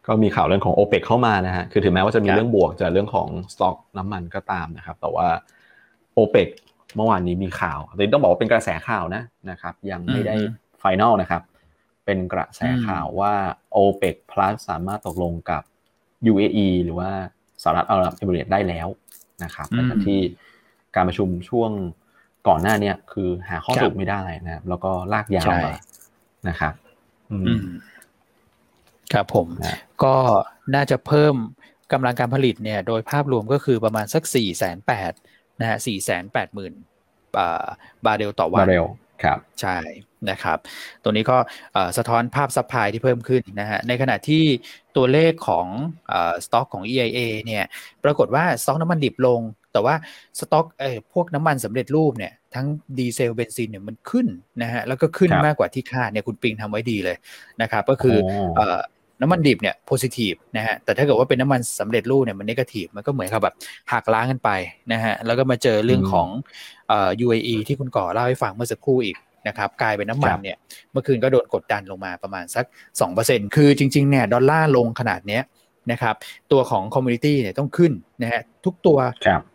ก็มีข่าวเรื่องของโอเปกเข้ามานะฮะ คือถึงแม้ว่าจะมีเรื่องบวกจากเรื่องของสต็อกน้ำมันก็ตามนะครับ แต่ว่าโอเปก เมื่อวานนี้มีข่าวแต่ต้องบอกว่าเป็นกระแสข่าวนะนะครับ ยังไม่ได้ไฟแนลนะครับ เป็นกระแสข่าวว่า OPEC Plus สามารถตกลงกับ UAE หรือว่าสหรัฐอาหรับเอมิเรตได้แล้วนะครับแต่ที่การประชุมช่วงก่อนหน้านี้คือหาข้อสรุปไม่ได้นะครับ แล้วก็ลากยาวมานะครับครับผมก็น่าจะเพิ่มกำลังการผลิตเนี่ย โดยภาพรวมก็คือประมาณสักสี่แสนแปด นะฮะสี่แสนแปดหมื่นบาร์เรลต่อวันบาร์เรลครับใช่นะครับ ตัวนี้ก็สะท้อนภาพ supply ที่เพิ่มขึ้นนะฮะในขณะที่ตัวเลขของสต็อกของ EIA เนี่ยปรากฏว่าสต็อกน้ำมันดิบลง แต่ว่าสต็อกเอ้พวกน้ำมันสำเร็จรูปเนี่ยทั้งดีเซลเบนซินเนี่ยมันขึ้นนะฮะแล้วก็ขึ้นมากกว่าที่คาดเนี่ยคุณปิงทำไว้ดีเลยนะครับก็คือ น้ำมันดิบเนี่ย positive นะฮะแต่ถ้าเกิดว่าเป็นน้ำมันสำเร็จรูปเนี่ยมัน negative มันก็เหมือนกับแบบหักล้างกันไปนะฮะแล้วก็มาเจอเรื่องของเอ่อ UAE ที่คุณก่อเล่าให้ฟังเมื่อสักครู่อีกนะครับกลายเป็นน้ำมันเนี่ยเมื่อคืนก็โดนกดดันลงมาประมาณสัก 2%คือจริงๆเนี่ยดอลลาร์ลงขนาดเนี้ยนะครับตัวของ commodity เนี่ยต้องขึ้นนะฮะทุกตัว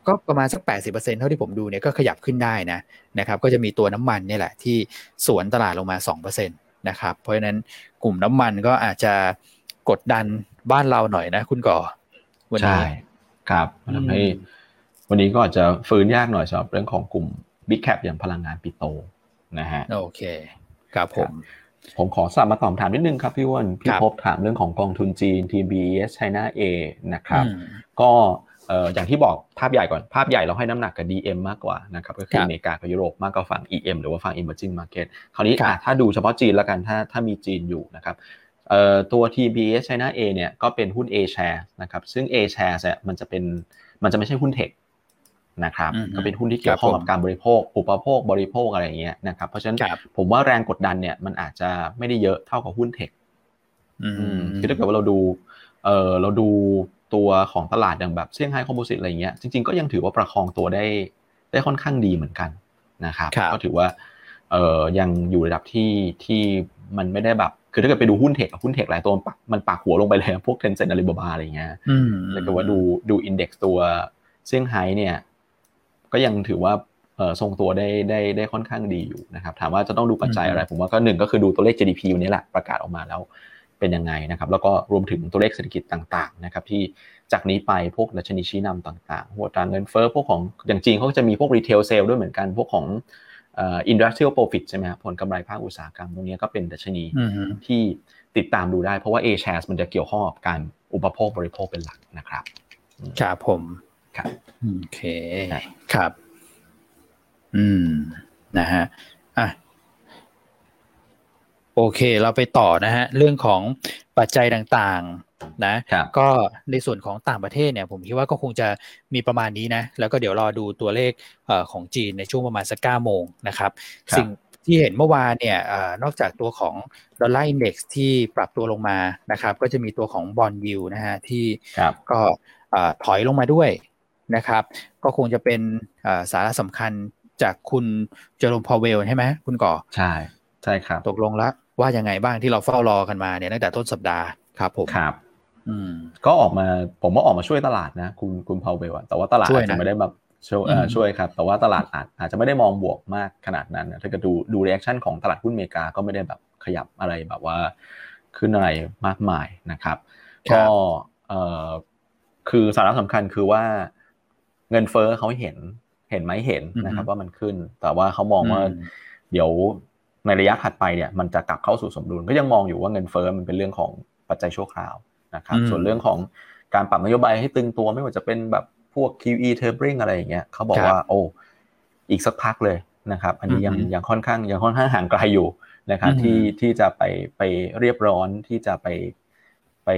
ก็ประมาณสัก 80%เท่าที่ผมดูเนี่ยก็ขยับขึ้นได้นะนะครับก็จะมีตัวน้ำมันนี่แหละที่สวนตลาดลงมา 2%นะครับเพราะฉะนั้นกลุ่มน้ำมันก็อาจจะ กดดันบ้านเราหน่อยนะ คุณก่อวันนี้ใช่ครับทำให้วันนี้ก็อาจจะฟื้นยากหน่อยสำหรับเรื่องของกลุ่มบิ๊กแคปอย่างพลังงานปิโตนะฮะโอเคครับผม ผมขอสอบมาตอบถามนิดนึงครับพี่วอนพี่พบถามเรื่องของกองทุนจีน TBS China A นะครับ ก็อย่างที่บอกภาพใหญ่ก่อนภาพใหญ่เราให้น้ำหนักกับ DM มากกว่านะครับก็คืออเมริกากับยุโรปมากกว่าฝั่ง EM หรือว่าฝั่ง Emerging Market คราวนี้ถ้าดูเฉพาะจีนแล้วกันถ้าถ้ามีจีนอยู่นะครับ ตัว TBS China A เนี่ยก็เป็นหุ้น A share นะครับซึ่ง A share เนี่ยมันจะเป็นมันจะไม่ใช่หุ้นเทคนะครับก็เป็นหุ้นที่เกี่ยวข้องกับการบริโภค อุปโภคบริโภคอะไรอย่างเงี้ยนะครับเพราะฉะนั้นผมว่าแรงกดดันเนี่ยมันอาจจะไม่ได้เยอะเท่ากับหุ้นเทคคือถ้าเกิดว่าเราดูเออเราดูตัวของตลาดอย่างแบบเซี่ยงไฮ้คอมโพสิตอะไรเงี้ยจริงๆก็ยังถือว่าประคองตัวได้ได้ค่อนข้างดีเหมือนกันนะครับก็ถือว่าเออยังอยู่ระดับที่ที่มันไม่ได้แบบ คือถ้าเกิดไปดูหุ้นเทคหุ้นเทคหลายตัวมันปักหัวลงไปเลยพวก Tencent Alibaba อะไรเงี้ยแล้วก็ว่าดูดู index ตัวเซี่ยงไฮ้เนี่ย ก็ยังถือว่าทรงตัวได้ได้ได้ค่อนข้างดีอยู่นะครับ ถามว่าจะต้องดูปัจจัยอะไร ผมว่าก็หนึ่งก็คือดูตัวเลข GDP วันนี้แหละประกาศออกมาแล้วเป็นยังไงนะครับ แล้วก็รวมถึงตัวเลขเศรษฐกิจต่างๆนะครับ ที่จากนี้ไปพวกดัชนีชี้นำต่างๆหัวตางเงินเฟ้อพวกของอย่างจีนเขาจะมีพวก retail sales ด้วยเหมือนกันพวกของ industrial profit ใช่ไหมครับผลกำไรภาคอุตสาหกรรมตรงนี้ก็เป็นดัชนีที่ติดตามดูได้เพราะว่า A shares มันจะเกี่ยวข้องกับการอุปโภคบริโภคเป็นหลักนะครับครับผมครับโอเคครับ อืมนะฮะอะ โอเค เราไปต่อนะฮะเรื่องของปัจจัยต่างๆนะก็ในส่วนของต่างประเทศเนี่ยผมคิดว่าก็คงจะมีประมาณนี้นะแล้วก็เดี๋ยวรอดูตัวเลขของจีนในช่วงประมาณสักเก้าโมงนะครับสิ่งที่เห็นเมื่อวานเนี่ยนอกจากตัวของ dollar index ที่ปรับตัวลงมานะครับก็จะมีตัวของ bond yield นะฮะที่ก็ถอยลงมาด้วยนะครับ ก็คงจะเป็นสาระสำคัญจากคุณเจอโรมพาวเวลใช่ไหมคุณก่อใช่ใช่ครับ ตกลงแล้ว ว่ายังไงบ้างที่เราเฝ้ารอกันมาเนี่ยตั้งแต่ต้นสัปดาห์ครับผมครับ อืม ก็ออกมาผมว่าออกมาช่วยตลาดนะ คุณคุณพาวเวลแต่ว่าตลาดอาจจะไม่ได้แบบช่วยช่วยครับ แต่ว่าตลาดอาจอาจจะไม่ได้มองบวกมากขนาดนั้นถ้าเกิดดูดู reaction ของตลาดหุ้นอเมริกาก็ไม่ได้แบบขยับอะไรแบบว่าขึ้นอะไรมากมายนะครับก็เอ่อคือสาระสำคัญคือว่าเงินเฟ้อเขาเห็นเห็นไหมเห็นนะครับ ว่ามันขึ้น แต่ว่าเขามองว่าเดี๋ยว ในระยะถัดไปเนี่ยมันจะกลับเข้าสู่สมดุลก็ยังมองอยู่ว่าเงินเฟ้อมันเป็นเรื่องของปัจจัยชั่วคราวนะครับส่วนเรื่องของการปรับนโยบายให้ตึงตัวไม่ว่าจะเป็นแบบพวก QE tapering อะไรอย่างเงี้ยเขาบอกว่าโอ้อีกสักพักเลยนะครับ อันนี้ยังยังค่อนข้างยังค่อนข้างห่างไกลอยู่นะครับที่ที่จะไปไปเรียบร้อนที่จะไปไป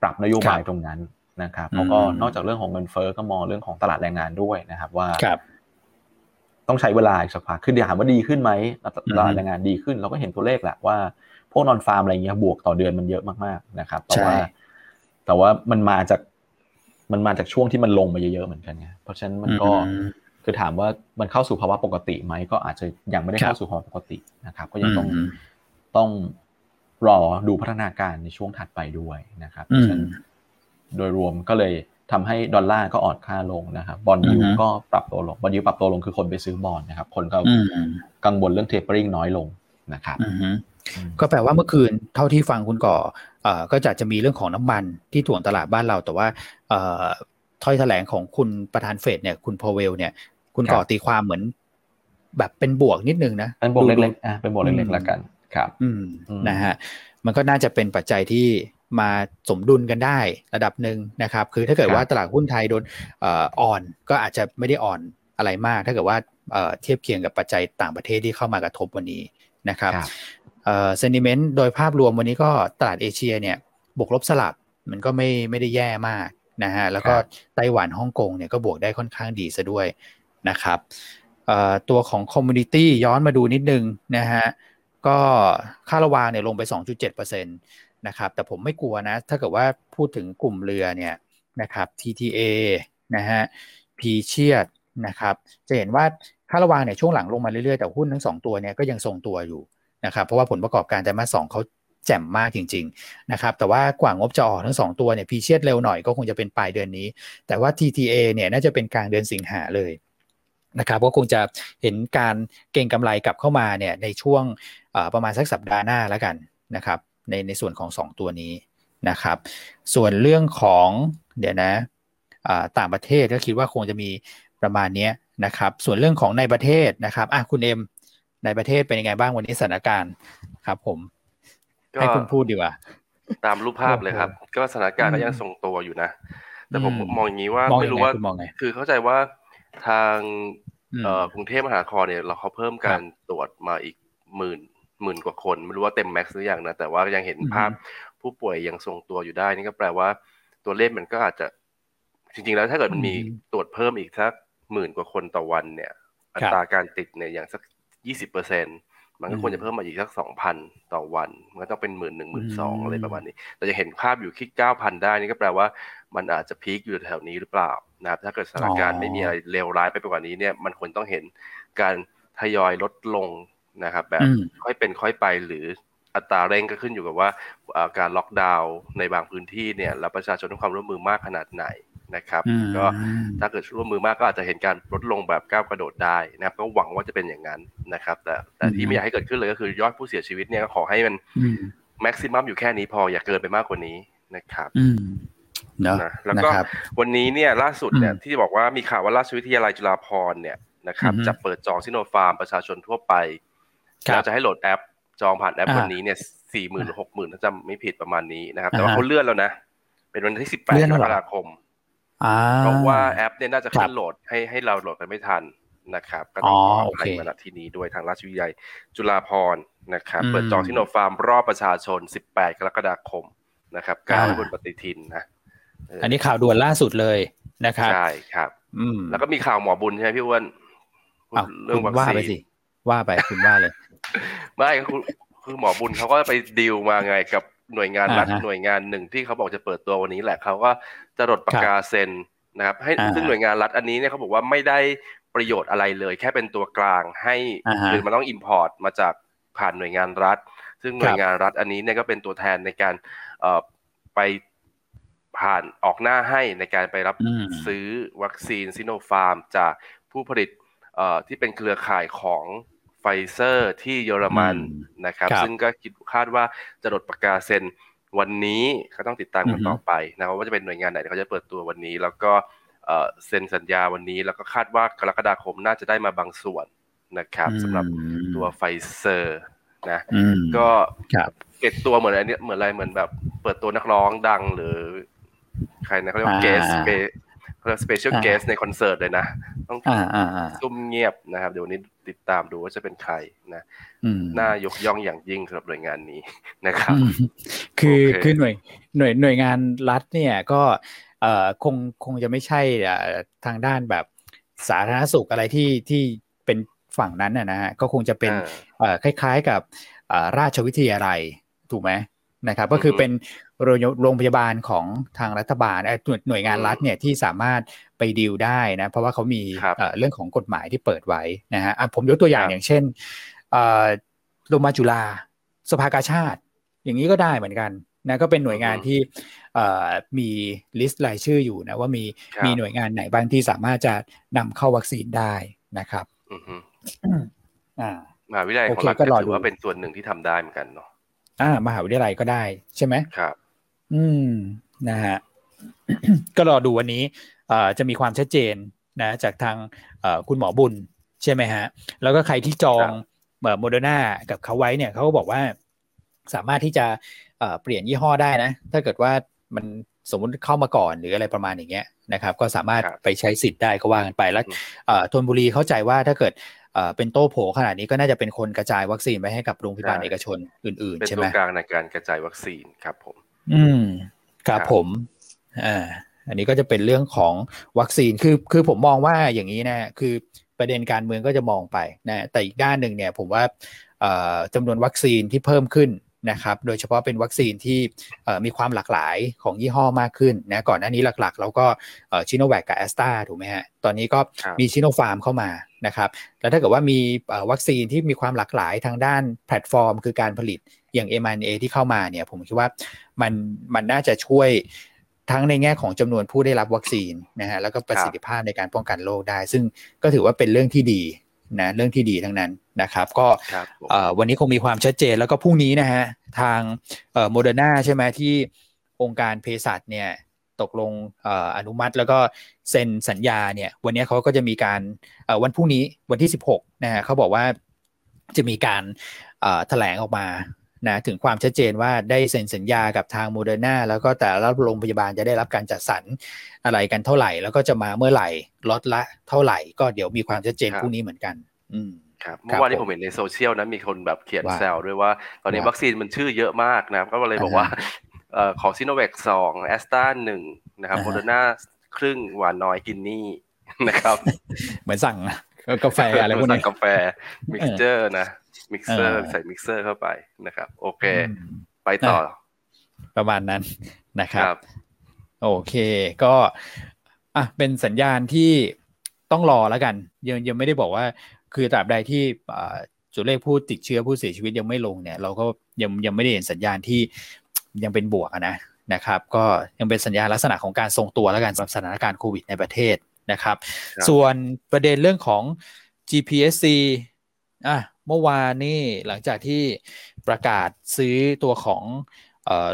ปรับนโยบายตรงนั้นนะครับแล้วก็นอกจากเรื่องของเงินเฟ้อก็มองเรื่องของตลาดแรงงานด้วยนะครับว่า ต้องใช้เวลาอีกสักพักคือถามว่าดีขึ้นไหมตลาดแรงงานดีขึ้น เราก็เห็นตัวเลขแหละว่า พวกนอนฟาร์มอะไรเงี้ยบวกต่อเดือนมันเยอะมากๆนะครับ แต่ว่า แต่ว่ามันมาจากมันมาจากช่วงที่มันลงมาเยอะๆเหมือนกันไงเพราะฉะนั้นมันก็คือถามว่ามันเข้าสู่ภาวะปกติไหมก็อาจจะยังไม่ได้เข้าสู่ภาวะปกตินะครับ ก็ยังต้องต้องรอดูพัฒนาการในช่วงถัดไปด้วยนะครับเพราะฉะนั้นโดยรวมก็เลย ทำให้ดอลลาร์ก็อ่อนค่าลงนะครับบอลยูก็ปรับตัวลงบอลยูปรับตัวลงคือคนไปซื้อบอลนะครับ คนก็กังวลเรื่องเทปเปอร์ริงน้อยลงนะครับก็แปลว่าเมื่อคืนเท่าที่ฟังคุณก่อก็จะจะมีเรื่องของน้ำมันที่ถ่วงตลาดบ้านเรา แต่ว่าถ้อยแถลงของคุณประธานเฟดเนี่ยคุณพอเวลเนี่ย คุณก่อตีความเหมือน แบบเป็นบวกนิดนึงนะเป็นบวกเล็กๆอะเป็นบวกเล็กๆแล้วกันครับ อืมนะฮะมันก็น่าจะเป็นปัจจัยที่ มาสมดุลกันได้ระดับหนึ่งนะครับ คือถ้าเกิดว่าตลาดหุ้นไทยโดนอ่อนก็อาจจะไม่ได้อ่อนอะไรมาก ถ้าเกิดว่าเทียบเคียงกับปัจจัยต่างประเทศที่เข้ามากระทบวันนี้นะครับเซนิเมนต์โดยภาพรวมวันนี้ก็ตลาดเอเชียเนี่ยบวกลบสลับมันก็ไม่ไม่ได้แย่มากนะฮะแล้วก็ไต้หวันฮ่องกงเนี่ยก็บวกได้ค่อนข้างดีซะด้วยนะครับตัวของคอมมูนิตี้ย้อนมาดูนิดนึงนะฮะก็ค่าระวางเนี่ยลงไป 2.7% นะครับ แต่ผมไม่กลัวนะ ถ้าเกิดว่าพูดถึงกลุ่มเรือเนี่ยนะครับ TTA นะฮะพีเชียดนะครับ จะเห็นว่าค่าระวางเนี่ยช่วงหลังลงมาเรื่อยๆ แต่หุ้นทั้ง 2 ตัวเนี่ยก็ยังทรงตัวอยู่นะครับ เพราะว่าผลประกอบการไตรมาสสองเขาแจ่มมากจริงๆนะครับ แต่ว่ากว่างบจะออกทั้ง 2 ตัวเนี่ยพีเชียดเร็วหน่อยก็คงจะเป็นปลายเดือนนี้ แต่ว่า TTA เนี่ยน่าจะเป็นกลางเดือนสิงหาเลยนะครับก็คงจะเห็นการเก่งกำไรกลับเข้ามาเนี่ยในช่วงประมาณสักสัปดาห์หน้าแล้วกันนะครับ ในในส่วนของ 2 ตัวนี้นะครับ ส่วนเรื่องของเดี๋ยวนะต่างประเทศก็คิดว่าคงจะมีประมาณนี้นะครับ ส่วนเรื่องของในประเทศนะครับอะคุณเอ็มในประเทศเป็นยังไงบ้างวันนี้สถานการณ์ครับผมให้คุณพูดดีกว่า ตามรูปภาพเลยครับ ก็สถานการณ์ก็ยังทรงตัวอยู่นะ แต่ผมมองอย่างนี้ว่าไม่รู้ว่าคือเข้าใจว่าทางกรุงเทพมหานครเนี่ย เราเขาเพิ่มการตรวจมาอีกหมื่น หมื่นกว่าคนไม่รู้ว่าเต็มแม็กซ์หรือยังนะแต่ว่ายังเห็นภาพผู้ป่วยยังทรงตัวอยู่ได้นี่ก็แปลว่าตัวเลขมันก็อาจจะ จริง ๆ แล้วถ้าเกิดมันมีตรวจเพิ่มอีกสักหมื่นกว่าคนต่อวันเนี่ย อัตราการติดเนี่ยอย่างสักยี่สิบเปอร์เซ็นมันก็ควรจะเพิ่มมาอีกสักสองพันต่อวัน มันก็ต้องเป็นหมื่นหนึ่งหมื่นสองอะไรประมาณนี้ แต่จะเห็นภาพอยู่ที่เก้าพันได้นี่ก็แปลว่ามันอาจจะพีคอยู่แถวนี้หรือเปล่านะครับ ถ้าเกิดสถานการณ์ไม่มีอะไรเลวร้ายไปกว่านี้เนี่ย มันควรต้องเห็นการทยอยลดลง นะครับ แบบค่อยเป็นค่อยไปหรืออัตราเร่งก็ขึ้นอยู่กับว่าการล็อกดาวน์ในบางพื้นที่เนี่ยแล้วประชาชนให้ความร่วมมือมากขนาดไหนนะครับ ก็ถ้าเกิดร่วมมือมากก็อาจจะเห็นการลดลงแบบก้าวกระโดดได้นะครับ ก็หวังว่าจะเป็นอย่างนั้นนะครับ แต่แต่ที่ไม่อยากให้เกิดขึ้นเลยก็คือยอดผู้เสียชีวิตเนี่ยก็ขอให้มันแม็กซิมัมอยู่แค่นี้พออย่าเกินไปมากกว่านี้นะครับเนาะแล้วก็วันนี้เนี่ยล่าสุดเนี่ยที่บอกว่ามีข่าวว่าราชวิทยาลัยจุฬาภรณ์เนี่ยนะครับจะเปิดจองซิโนฟาร์มประชาชนทั่วไป เราจะให้โหลดแอป จองผ่านแอปวันนี้เนี่ยสี่หมื่นหกหมื่นถ้าจำไม่ผิดประมาณนี้นะครับ แต่ว่าเขาเลื่อนแล้วนะ เป็นวันที่สิบแปดกรกฎาคมเพราะว่าแอปเนี่ยน่าจะขึ้นโหลดให้ให้เราโหลดกันไม่ทันนะครับ ก็ต้องขออภัยมาณที่นี้ด้วยทางราชวิทยาลัยจุฬาภรณ์นะครับ เปิดจองที่โนฟาร์มรอบประชาชน 18 กรกฎาคมนะครับก้าวบนปฏิทินนะอันนี้ข่าวด่วนล่าสุดเลยนะครับใช่ครับ อืมแล้วก็มีข่าวหมอบุญใช่ไหมพี่อ้วนเรื่องวัคซีน ว่าไปคุณว่าเลย ไม่คือคือหมอบุญเขาก็ไปดีลมาไงกับหน่วยงานรัฐหน่วยงานหนึ่งที่เขาบอกจะเปิดตัววันนี้แหละเขาก็จะรดปากกาเซ็นนะครับให้ซึ่งหน่วยงานรัฐอันนี้เนี่ยเขาบอกว่าไม่ได้ประโยชน์อะไรเลย แค่เป็นตัวกลางให้คือมันต้อง import มาจากผ่านหน่วยงานรัฐ ซึ่งหน่วยงานรัฐอันนี้เนี่ยก็เป็นตัวแทนในการเอ่อไปผ่านออกหน้าให้ในการไปรับซื้อวัคซีนซิโนฟาร์ม จากผู้ผลิตที่เป็นเครือข่ายของไฟเซอร์ที่เยอรมันนะครับ ซึ่งก็คิดคาดว่าจะจรดปากกาเซ็นวันนี้เขาต้องติดตามกันต่อไปนะว่าจะเป็นหน่วยงานไหนเขาจะเปิดตัววันนี้ แล้วก็เซ็นสัญญาวันนี้ แล้วก็คาดว่ากรกฎาคมน่าจะได้มาบางส่วนนะครับสำหรับตัวไฟเซอร์นะก็เก็บตัวเหมือนอะไรเนี่ยเหมือนอะไรเหมือนแบบเปิดตัวนักร้องดังหรือ ใครนะเขาเรียกว่า guest เรียก special guest ในคอนเสิร์ตเลยนะ ต้องซุ่มเงียบนะครับ เดี๋ยวนี้ ติดตามดูว่าจะเป็นใครนะน่ายกย่องอย่างยิ่งสำหรับหน่วยงานนี้นะครับ คือคือหน่วยหน่วยหน่วยงานรัฐเนี่ยก็เอ่อคงคงจะไม่ใช่ทางด้านแบบสาธารณสุขอะไรที่ที่เป็นฝั่งนั้นนะฮะก็คงจะเป็นคล้ายๆกับราชวิทยาลัยถูกไหม นะครับก็คือเป็นโรงพยาบาลของทางรัฐบาลหน่วยงานรัฐเนี่ยที่สามารถไปดีลได้นะเพราะว่าเขามีเรื่องของกฎหมายที่เปิดไว้นะฮะผมยกตัวอย่างอย่างเช่นโรงพยาบาลจุฬาสภากาชาติ อย่างนี้ก็ได้เหมือนกันนะก็เป็นหน่วยงานที่มีลิสต์รายชื่ออยู่นะว่ามีมีหน่วยงานไหนบ้างที่สามารถจะนำเข้าวัคซีนได้นะครับอ่ามหาวิทยาลัยของเราก็ถือว่าเป็นส่วนหนึ่งที่ทำได้เหมือนกันเนาะ อ่ามหาวิทยาลัยก็ได้ใช่ไหมครับ อืมนะฮะก็รอดูวันนี้จะมีความชัดเจนนะจากทางคุณหมอบุญใช่ไหมฮะ แล้วก็ใครที่จองโมเดอร์นากับเขาไว้เนี่ยเขาก็บอกว่าสามารถที่จะเปลี่ยนยี่ห้อได้นะ ถ้าเกิดว่ามันสมมุติเข้ามาก่อนหรืออะไรประมาณอย่างเงี้ยนะครับ ก็สามารถไปใช้สิทธิ์ได้ก็ว่ากันไปแล้วทนบุรีเข้าใจว่าถ้าเกิด เป็นโต้โผขนาดนี้ก็น่าจะเป็นคนกระจายวัคซีนไปให้กับโรงพยาบาลเอกชนอื่นๆ ใช่ไหมเป็นตัวกลางในการกระจายวัคซีนครับผม อืมครับผมอ่าอันนี้ก็จะเป็นเรื่องของวัคซีนคือคือผมมองว่าอย่างนี้นะคือประเด็นการเมืองก็จะมองไปนะแต่อีกด้านหนึ่งเนี่ยผมว่าจำนวนวัคซีนที่เพิ่มขึ้น นะครับ โดยเฉพาะเป็นวัคซีนที่มีความหลากหลายของยี่ห้อมากขึ้นนะก่อนหน้านี้หลักๆ เราก็ซิโนแวคกับแอสตราถูกไหมฮะ ตอนนี้ก็มีซิโนฟาร์มเข้ามานะครับ แล้วถ้าเกิดว่ามีวัคซีนที่มีความหลากหลายทางด้านแพลตฟอร์ม คือการผลิตอย่าง m อ a ที่เข้ามาเนี่ยผมคิดว่ามันมันน่าจะช่วยทั้งในแง่ของจำนวนผู้ได้รับวัคซีนนะฮะแล้วก็ประสิทธิภาพในการป้องกันโรคได้ ซึ่งก็ถือว่าเป็นเรื่องที่ดี นะเรื่องที่ดีทั้งนั้นนะครับ ก็วันนี้คงมีความชัดเจนแล้วก็พรุ่งนี้นะฮะทางโมเดอร์นาใช่ไหมที่องค์การเภสัชเนี่ยตกลงอนุมัติแล้วก็เซ็นสัญญาเนี่ย วันนี้เขาก็จะมีการวันพรุ่งนี้วันที่ 16นะฮะเขาบอกว่าจะมีการแถลงออกมา นะถึงความชัดเจนว่าได้เซ็นสัญญากับทางโมเดอร์นาแล้วก็แต่ละโรงพยาบาลจะได้รับการจัดสรรอะไรกันเท่าไหร่ แล้วก็จะมาเมื่อไหร่ลดละเท่าไหร่ ก็เดี๋ยวมีความชัดเจนพรุ่งนี้เหมือนกัน อืมครับเมื่อวานนี้ผมเห็นในโซเชียลนะมีคนแบบเขียนแซวด้วยว่า ตอนนี้วัคซีนมันชื่อเยอะมากนะก็เลยบอกว่าเอ่อขอซิโนแวคสองแอสตราหนึ่งนะครับโมเดอร์นาครึ่งหวานน้อยกินนี่นะครับ เหมือนสั่งกาแฟอะไรพวกนี้กาแฟมิกเจอร์นะ มิกเซอร์ใส่มิกเซอร์เข้าไปนะครับ โอเค ไปต่อ ประมาณนั้นนะครับ โอเคก็อะเป็นสัญญาณที่ต้องรอแล้วกัน ยังยังไม่ได้บอกว่า คือตราบใดที่ตัวเลขผู้ติดเชื้อผู้เสียชีวิตยังไม่ลงเนี่ย เราก็ยังยังไม่ได้เห็นสัญญาณที่ยังเป็นบวกนะนะครับ ก็ยังเป็นสัญญาณลักษณะของการทรงตัวแล้วกันสำหรับสถานการณ์โควิดในประเทศนะครับ ส่วนประเด็นเรื่องของ GPSC อะ เมื่อวานนี่หลังจากที่ประกาศซื้อตัวของ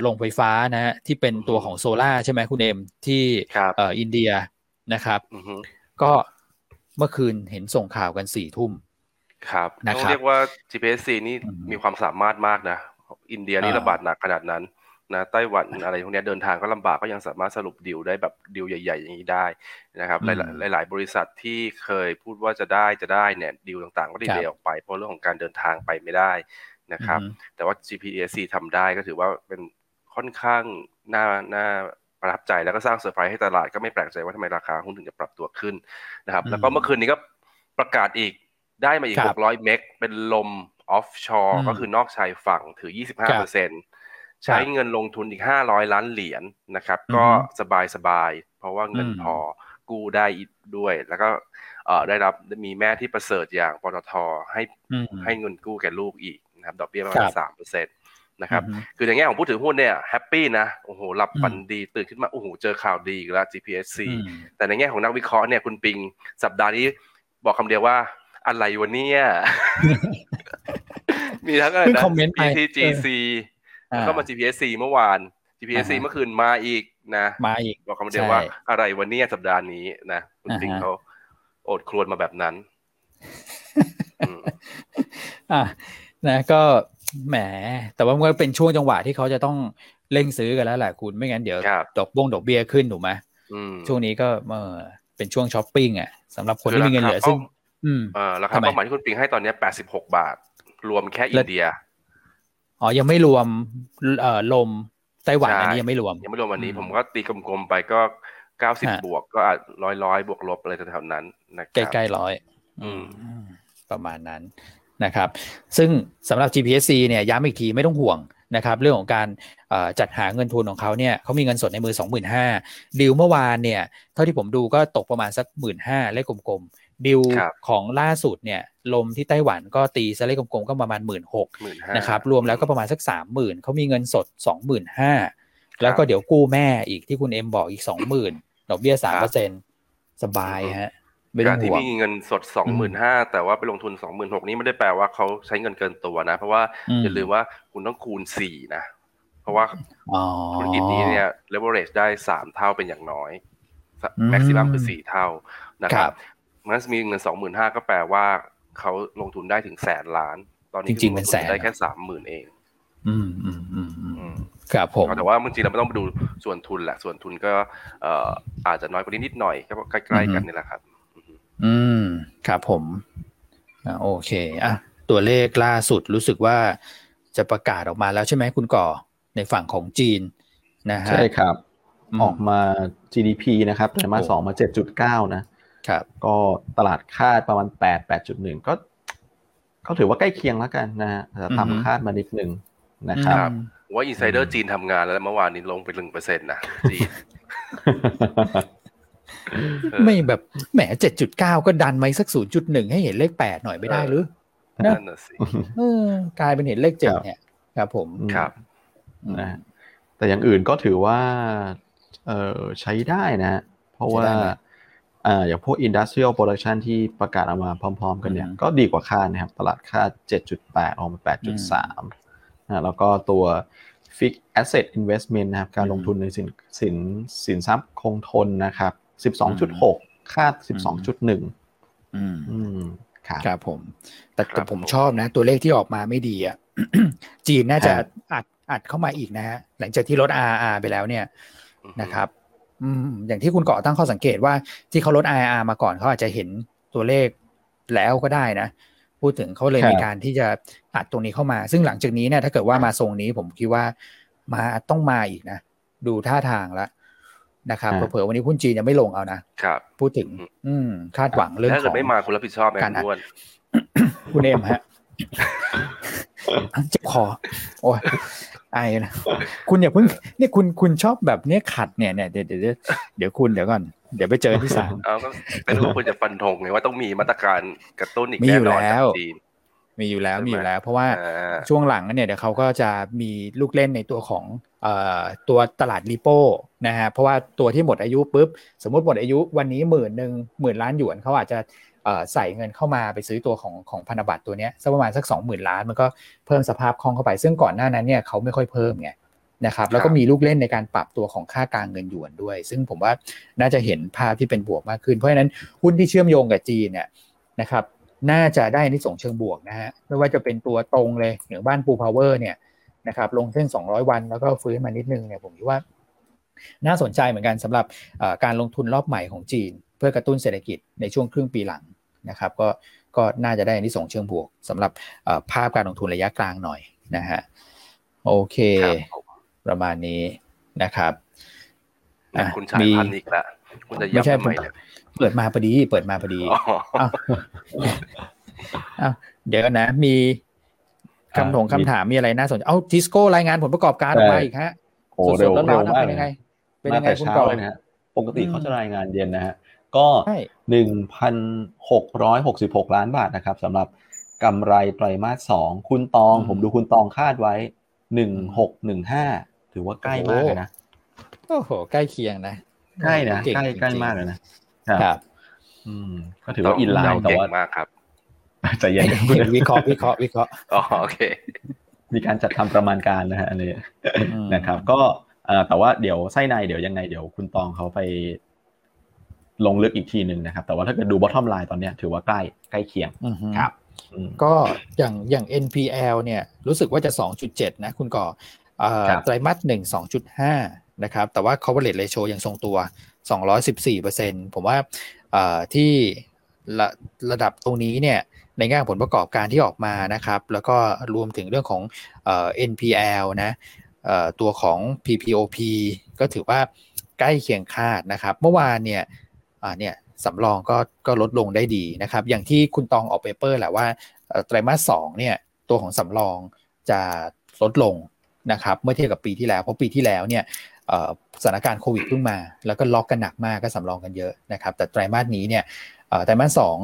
โรงไฟฟ้านะฮะที่เป็นตัวของโซล่าใช่ไหมคุณเอ็มที่อินเดียนะครับก็เมื่อคืนเห็นส่งข่าวกันสี่ทุ่มครับต้องเรียกว่า GPSC นี่มีความสามารถมากนะ อินเดียนี่ระบาดหนักขนาดนั้น นะไต้หวันอะไรพวกนี้เดินทางก็ลำบากก็ยังสามารถสรุปดิวได้แบบดิวใหญ่ ๆ อย่างนี้ได้นะครับหลายหลายบริษัทที่เคยพูดว่าจะได้จะได้เนี่ยดิวต่างๆ ก็ delay ออกไป เพราะเรื่องของการเดินทางไปไม่ได้นะครับ แต่ว่า GPSC ทำได้ก็ถือว่าเป็นค่อนข้างน่าน่าประทับใจแล้วก็สร้างเซอร์ไพรส์ให้ตลาดก็ไม่แปลกใจว่าทำไมราคาหุ้นถึงจะปรับตัวขึ้นนะครับ แล้วก็เมื่อคืนนี้ก็ประกาศอีกได้มาอีก 600 meg เป็นลม offshore ก็คือนอกชายฝั่งถือ 25%เปอร์เซ็นต์ ใช้เงินลงทุนอีกห้าร้อยล้านเหรียญนนะครับ ก็สบายสบายเพราะว่าเงินพอกู้ได้ด้วย แล้วก็ได้รับมีแม่ที่ประเสริฐอย่างปตทให้ให้เงินกู้แก่ลูกอีกนะครับดอกเบี้ยประมาณสามเปอร์เซ็นต์นะครับคือในแง่ของผู้ถือหุ้นเนี่ย happy นะโอ้โหหลับฝันดีตื่นขึ้นมาโอ้โหเจอข่าวดีอีกแล้ว GPSC แต่ในแง่ของนักวิเคราะห์เนี่ยคุณปิงสัปดาห์นี้บอกคำเดียวว่าอะไรวะเนี่ยมีทั้งอะไรนะ PTGC แล้วก็มา GPSC เมื่อวาน GPSC เมื่อคืนมาอีกนะมาอีกบอกคำเดียวว่าอะไรวันนี้สัปดาห์นี้นะคุณปิงเขาโอดครวญมาแบบนั้นอะนะก็แหม แต่ว่ามันก็เป็นช่วงจังหวะที่เขาจะต้องเร่งซื้อกันแล้วแหละคุณไม่งั้นเดี๋ยวดอกบ้งดอกเบี้ยขึ้นถูกไหมช่วงนี้ก็เออเป็นช่วงช้อปปิ้งอะสำหรับคนที่มีเงินเหลือซึ่ง อืมอ่าราคาเป้าหมายที่คุณปิงให้ตอนนี้แปดสิบหกบาท รวมแค่อินเดีย อ๋อ ยังไม่รวมเอ่อลมไต้หวันอันนี้ยังไม่รวม ยังไม่รวมวันนี้ผมก็ตีกลมๆไปก็เก้าสิบบวกก็อาจร้อยร้อยบวกลบอะไรแถวๆนั้นนะใกล้ๆร้อยอืมประมาณนั้นนะครับ ซึ่งสำหรับ GPSC เนี่ยย้ำอีกทีไม่ต้องห่วงนะครับเรื่องของการจัดหาเงินทุนของเขาเนี่ยเขามีเงินสดในมือ 25,000ดิวเมื่อวานเนี่ยเท่าที่ผมดูก็ตกประมาณสัก 15,000เลขกลมๆ ดิวของล่าสุดเนี่ย ลมที่ไต้หวันก็ตีซะเลขกลมๆก็ประมาณ1 6ื่นนะครับ รวมแล้วก็ประมาณสัก30,000เขามีเงินสด25,000แล้วก็เดี๋ยวกู้แม่อีกที่คุณเอ็มบอกอีก20,000ดอกเบี้ย3%สบายฮะการที่มีเงินสดสองหมื่นห้าแต่ว่าไปลงทุนสองหมื่นหกนี้ไม่ได้แปลว่าเขาใช้เงินเกินตัวนะ เพราะว่าอย่าลืมว่าคุณต้องคูณสี่นะ เพราะว่าธุรกิจนี้เนี่ย leverage ได้สามเท่าเป็นอย่างน้อย maximum คือสี่เท่านะครับ มันมีเงินสองหมื่นห้าก็แปลว่าเขาลงทุนได้ถึงแสนล้าน ตอนนี้จริงๆเป็นแสนได้แค่สามหมื่นเอง อืมอืมอืมอืมครับผมแต่ว่าจริงๆเราไม่ต้องไปดูส่วนทุนแหละ ส่วนทุนก็เอ่ออาจจะน้อยกว่านี้นิดหน่อยก็ใกล้ๆกันนี่แหละครับ อืมครับผมอ่าโอเคอะตัวเลขล่าสุดรู้สึกว่าจะประกาศออกมาแล้วใช่ไหมคุณก่อในฝั่งของจีนนะฮะใช่ครับ ออกมา GDP นะครับไตรมาสสองมาเจ็ดจุดเก้านะครับ ก็ตลาดคาดประมาณแปดแปดจุดหนึ่งก็ก็ถือว่าใกล้เคียงแล้วกันนะฮะแต่ต่ำคาดมานิดหนึ่งนะครับว่าอินไซเดอร์จีนทำงานแล้วเมื่อวานนี้ลงไปหนึ่งเปอร์เซ็นต์นะจีนไม่แบบแหมเจ็ดจุดเก้าก็ดันมาสักศูนย์จุดหนึ่งให้เห็นเลขแปดหน่อยไม่ได้หรือนั่นสิกลายเป็นเห็นเลขเจ็ดเนี่ยครับผมครับนะแต่อย่างอื่นก็ถือว่า เออใช้ได้นะ เพราะว่า อ่าอย่างพวก industrial production ที่ประกาศออกมาพร้อม ๆ กันเนี่ยก็ดีกว่าคาดนะครับ ตลาดคาด 7.8 ออกมา 8.3นะแล้วก็ตัว fixed asset investment นะครับ การลงทุนในสินสินสินทรัพย์คงทนนะครับสิบสองจุดหกคาดสิบสองจุดหนึ่งอืมครับครับผมแต่แต่ผมชอบนะ ตัวเลขที่ออกมาไม่ดีอะจีนน่าจะอัดอัดเข้ามาอีกนะฮะหลังจากที่ลด RR ไปแล้วเนี่ยนะครับ อืมอย่างที่คุณเกาะตั้งข้อสังเกตว่าที่เขาลด IR มาก่อนเขาอาจจะเห็นตัวเลขแล้วก็ได้นะ พูดถึงเขาเลยมีการที่จะอัดตรงนี้เข้ามา ซึ่งหลังจากนี้เนี่ยถ้าเกิดว่ามาทรงนี้ผมคิดว่ามาต้องมาอีกนะ ดูท่าทางแล้วนะครับเผื่อวันนี้หุ้นจีนยังไม่ลงเอานะครับ พูดถึง อืมคาดหวังเรื่องของถ้าเกิดไม่มาคุณรับผิดชอบไหมคุณอ้วนคุณเอ็มฮะ เจ็บคอโอ้ยไอ้นะคุณอย่าเพิ่งเนี่ยคุณคุณชอบแบบเนี้ยขัดเนี่ยเนี่ยเดี๋ยวเดี๋ยวเดี๋ยวคุณเดี๋ยวก่อนเดี๋ยวไปเจอที่ศาลเอาก็เป็นรูปคุณจะฟันธงไงว่าต้องมีมาตรการกระตุ้นอีกแน่นอนจากจีนมีอยู่แล้วมีอยู่แล้ว เพราะว่าช่วงหลังเนี่ยเดี๋ยวเขาก็จะมีลูกเล่นในตัวของตัวตลาดรีโป้นะฮะเพราะว่าตัวที่หมดอายุปุ๊บสมมติหมดอายุวันนี้หมื่นหนึ่งหมื่นล้านหยวนเขาอาจจะ ใส่เงินเข้ามาไปซื้อตัวของของพันธบัตรตัวนี้สักประมาณสักสองหมื่นล้าน มันก็เพิ่มสภาพคล่องเข้าไป ซึ่งก่อนหน้านั้นเนี่ยเขาไม่ค่อยเพิ่มไงนะครับแล้วก็มีลูกเล่นในการปรับตัวของค่ากลางเงินหยวนด้วย ซึ่งผมว่าน่าจะเห็นภาพที่เป็นบวกมากขึ้น เพราะฉะนั้นหุ้นที่เชื่อมโยงกับจีนเนี่ยนะครับน่าจะได้นิส่งเชิงบวกนะฮะไม่ว่าจะเป็นตัวตรงเลยหรือบ้านปูพาวเวอร์เนี่ยนะครับลงเส้น 200 วันแล้วก็ฟื้นมานิดนึงเนี่ยผมคิดว่า น่าสนใจเหมือนกันสำหรับการลงทุนรอบใหม่ของจีนเพื่อกระตุ้นเศรษฐกิจในช่วงครึ่งปีหลังนะครับ ก็ก็น่าจะได้นิส่งเชิงบวกสำหรับภาพการลงทุนระยะกลางหน่อยนะฮะโอเค ประมาณนี้นะครับคุณชายพันอีกแล้วคุณจะย้ำทำไมเนี่ยเปิดมาพอดี เปิดมาพอดีอ้าวเดี๋ยวนะ มีคำถงคำถามมีอะไรน่าสนใจเอาทิสโก้รายงานผลประกอบการออกมาอีกฮะโอ้เร็วเร็วมากเป็นยังไง เป็นยังไงคุณก่อนนะฮะปกติเขาจะรายงานเย็นนะฮะ ก็หนึ่งพันหกร้อยหกสิบหกล้านบาทนะครับสำหรับกำไรไตรมาสสองคุณตองผมดูคุณตองคาดไว้หนึ่งหกหนึ่งห้าถือว่าใกล้มากเลยนะโอ้โห ใกล้เคียงนะใกล้นะใกล้ใกล้มากเลยนะครับ อืม ก็ถือว่าอินไลน์แต่ว่ามากครับจะเย็นวิเคราะห์วิเคราะห์วิเคราะห์อ๋อโอเค มีการจัดทำประมาณการนะฮะอันนี้นะครับ ก็แต่ว่าเดี๋ยวไส้ในเดี๋ยวยังไง เดี๋ยวคุณตองเขาไป ลงลึกอีกทีหนึ่งนะครับ แต่ว่าถ้าเกิดดู bottom line ตอนนี้ถือว่าใกล้ใกล้เคียงครับก็อย่างอย่าง NPL เนี่ยรู้สึกว่าจะ 2.7 นะคุณก่อไตรมาสหนึ่ง2.5นะครับแต่ว่า coverage ratio ยังทรงตัว 214%ผมว่าที่ระระดับตรงนี้เนี่ยในแง่ผลประกอบการที่ออกมานะครับ แล้วก็รวมถึงเรื่องของเอ่อ NPL นะเอ่อตัวของ PPOP ก็ถือว่าใกล้เคียงคาดนะครับ เมื่อวานเนี่ยอ่า เนี่ยสำรองก็ก็ลดลงได้ดีนะครับ อย่างที่คุณตองออกเปเปอร์แหละว่าไตรมาสสองเนี่ยตัวของสำรองจะลดลงนะครับเมื่อเทียบกับปีที่แล้ว เพราะปีที่แล้วเนี่ยสถานการณ์โควิดเพิ่งมา แล้วก็ล็อกกันหนักมากก็สำรองกันเยอะนะครับแต่ไตรมาสนี้เนี่ยไตรมาสสอง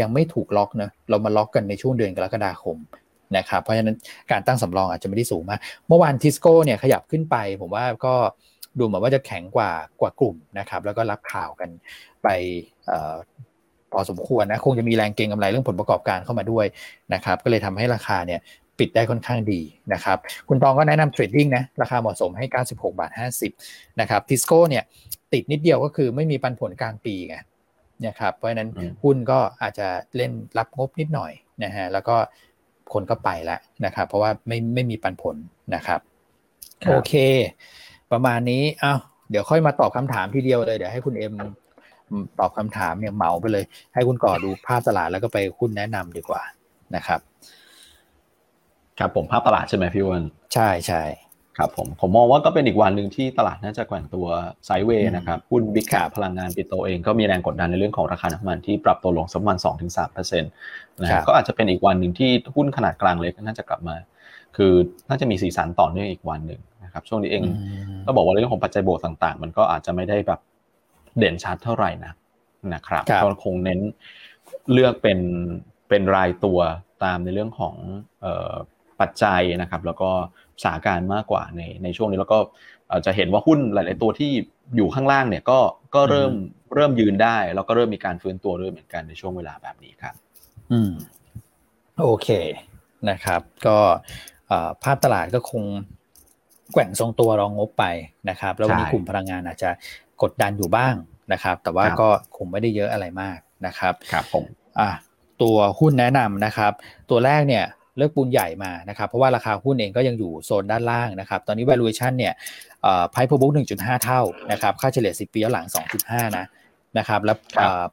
ยังไม่ถูกล็อกนะเรามาล็อกกันในช่วงเดือนกรกฎาคมนะครับเพราะฉะนั้นการตั้งสำรองอาจจะไม่ได้สูงมาก เมื่อวานทิสโก้เนี่ยขยับขึ้นไป ผมว่าก็ ดูเหมือนว่าจะแข็งกว่ากว่ากลุ่มนะครับ แล้วก็รับข่าวกันไปพอสมควรนะคงจะมีแรงเก็งกำไรเรื่องผลประกอบการเข้ามาด้วยนะครับ ก็เลยทำให้ราคาเนี่ยปิดได้ค่อนข้างดีนะครับ คุณตองก็แนะนำเทรดดิ้งนะ ราคาเหมาะสมให้ 96 บาท 50 นะครับทิสโก้เนี่ยติดนิดเดียวก็คือไม่มีปันผลกลางปีไงนะครับ เพราะฉะนั้นหุ้นก็อาจจะเล่นรับงบนิดหน่อยนะฮะ แล้วก็คนก็ไปแล้วนะครับ เพราะว่าไม่ไม่มีปันผลนะครับ โอเค ประมาณนี้อ้าวเดี๋ยวค่อยมาตอบคำถามทีเดียวเลยเดี๋ยวให้คุณเอ็มตอบคำถามเนี่ยเหมาไปเลย ให้คุณก่อดูภาพตลาดแล้วก็ไปคุณแนะนำดีกว่านะครับ ครับผมภาพตลาดใช่ไหมพี่วันใช่ใช่ครับผมผมมองว่าก็เป็นอีกวันหนึ่งที่ตลาดน่าจะแกว่งตัวไซด์เวย์นะครับหุ้นบิ๊กแคปพลังงานปิโตเองก็มีแรงกดดันในเรื่องของราคาน้ำมันที่ปรับตัวลงสักประมาณสองถึงสามเปอร์เซ็นต์นะครับก็อาจจะเป็นอีกวันหนึ่งที่หุ้นขนาดกลางเล็กน่าจะกลับมา คือน่าจะมีสีสันต่อเนื่องอีกวันหนึ่ง นะครับช่วงนี้เองก็บอกว่าเรื่องของปัจจัยบวกต่าง ๆ มันก็อาจจะไม่ได้แบบเด่นชัดเท่าไหร่นะนะครับก็คงเน้นเลือกเป็นเป็นรายตัวตามในเรื่องของปัจจัยนะครับ แล้วก็สาการมากกว่าในในช่วงนี้แล้วก็จะเห็นว่าหุ้นหลาย ๆ ตัวที่อยู่ข้างล่างเนี่ยก็ก็เริ่มเริ่มยืนได้ แล้วก็เริ่มมีการฟื้นตัวด้วยเหมือนกันในช่วงเวลาแบบนี้ครับ อืม โอเคนะครับ ก็ภาพตลาดก็คง แกว่งทรงตัวรองงบไปนะครับ แล้ววันนี้กลุ่มพลังงานอาจจะกดดันอยู่บ้างนะครับ แต่ว่าก็คงไม่ได้เยอะอะไรมากนะครับครับผมอะตัวหุ้นแนะนำนะครับ ตัวแรกเนี่ยเลือกปูนใหญ่มานะครับ เพราะว่าราคาหุ้นเองก็ยังอยู่โซนด้านล่างนะครับ ตอนนี้ valuation เนี่ยไพ่พบุ๊ก1.5 เท่านะครับ ค่าเฉลี่ย 10 ปีย้อนหลัง 2.5 นะ นะครับแล้ว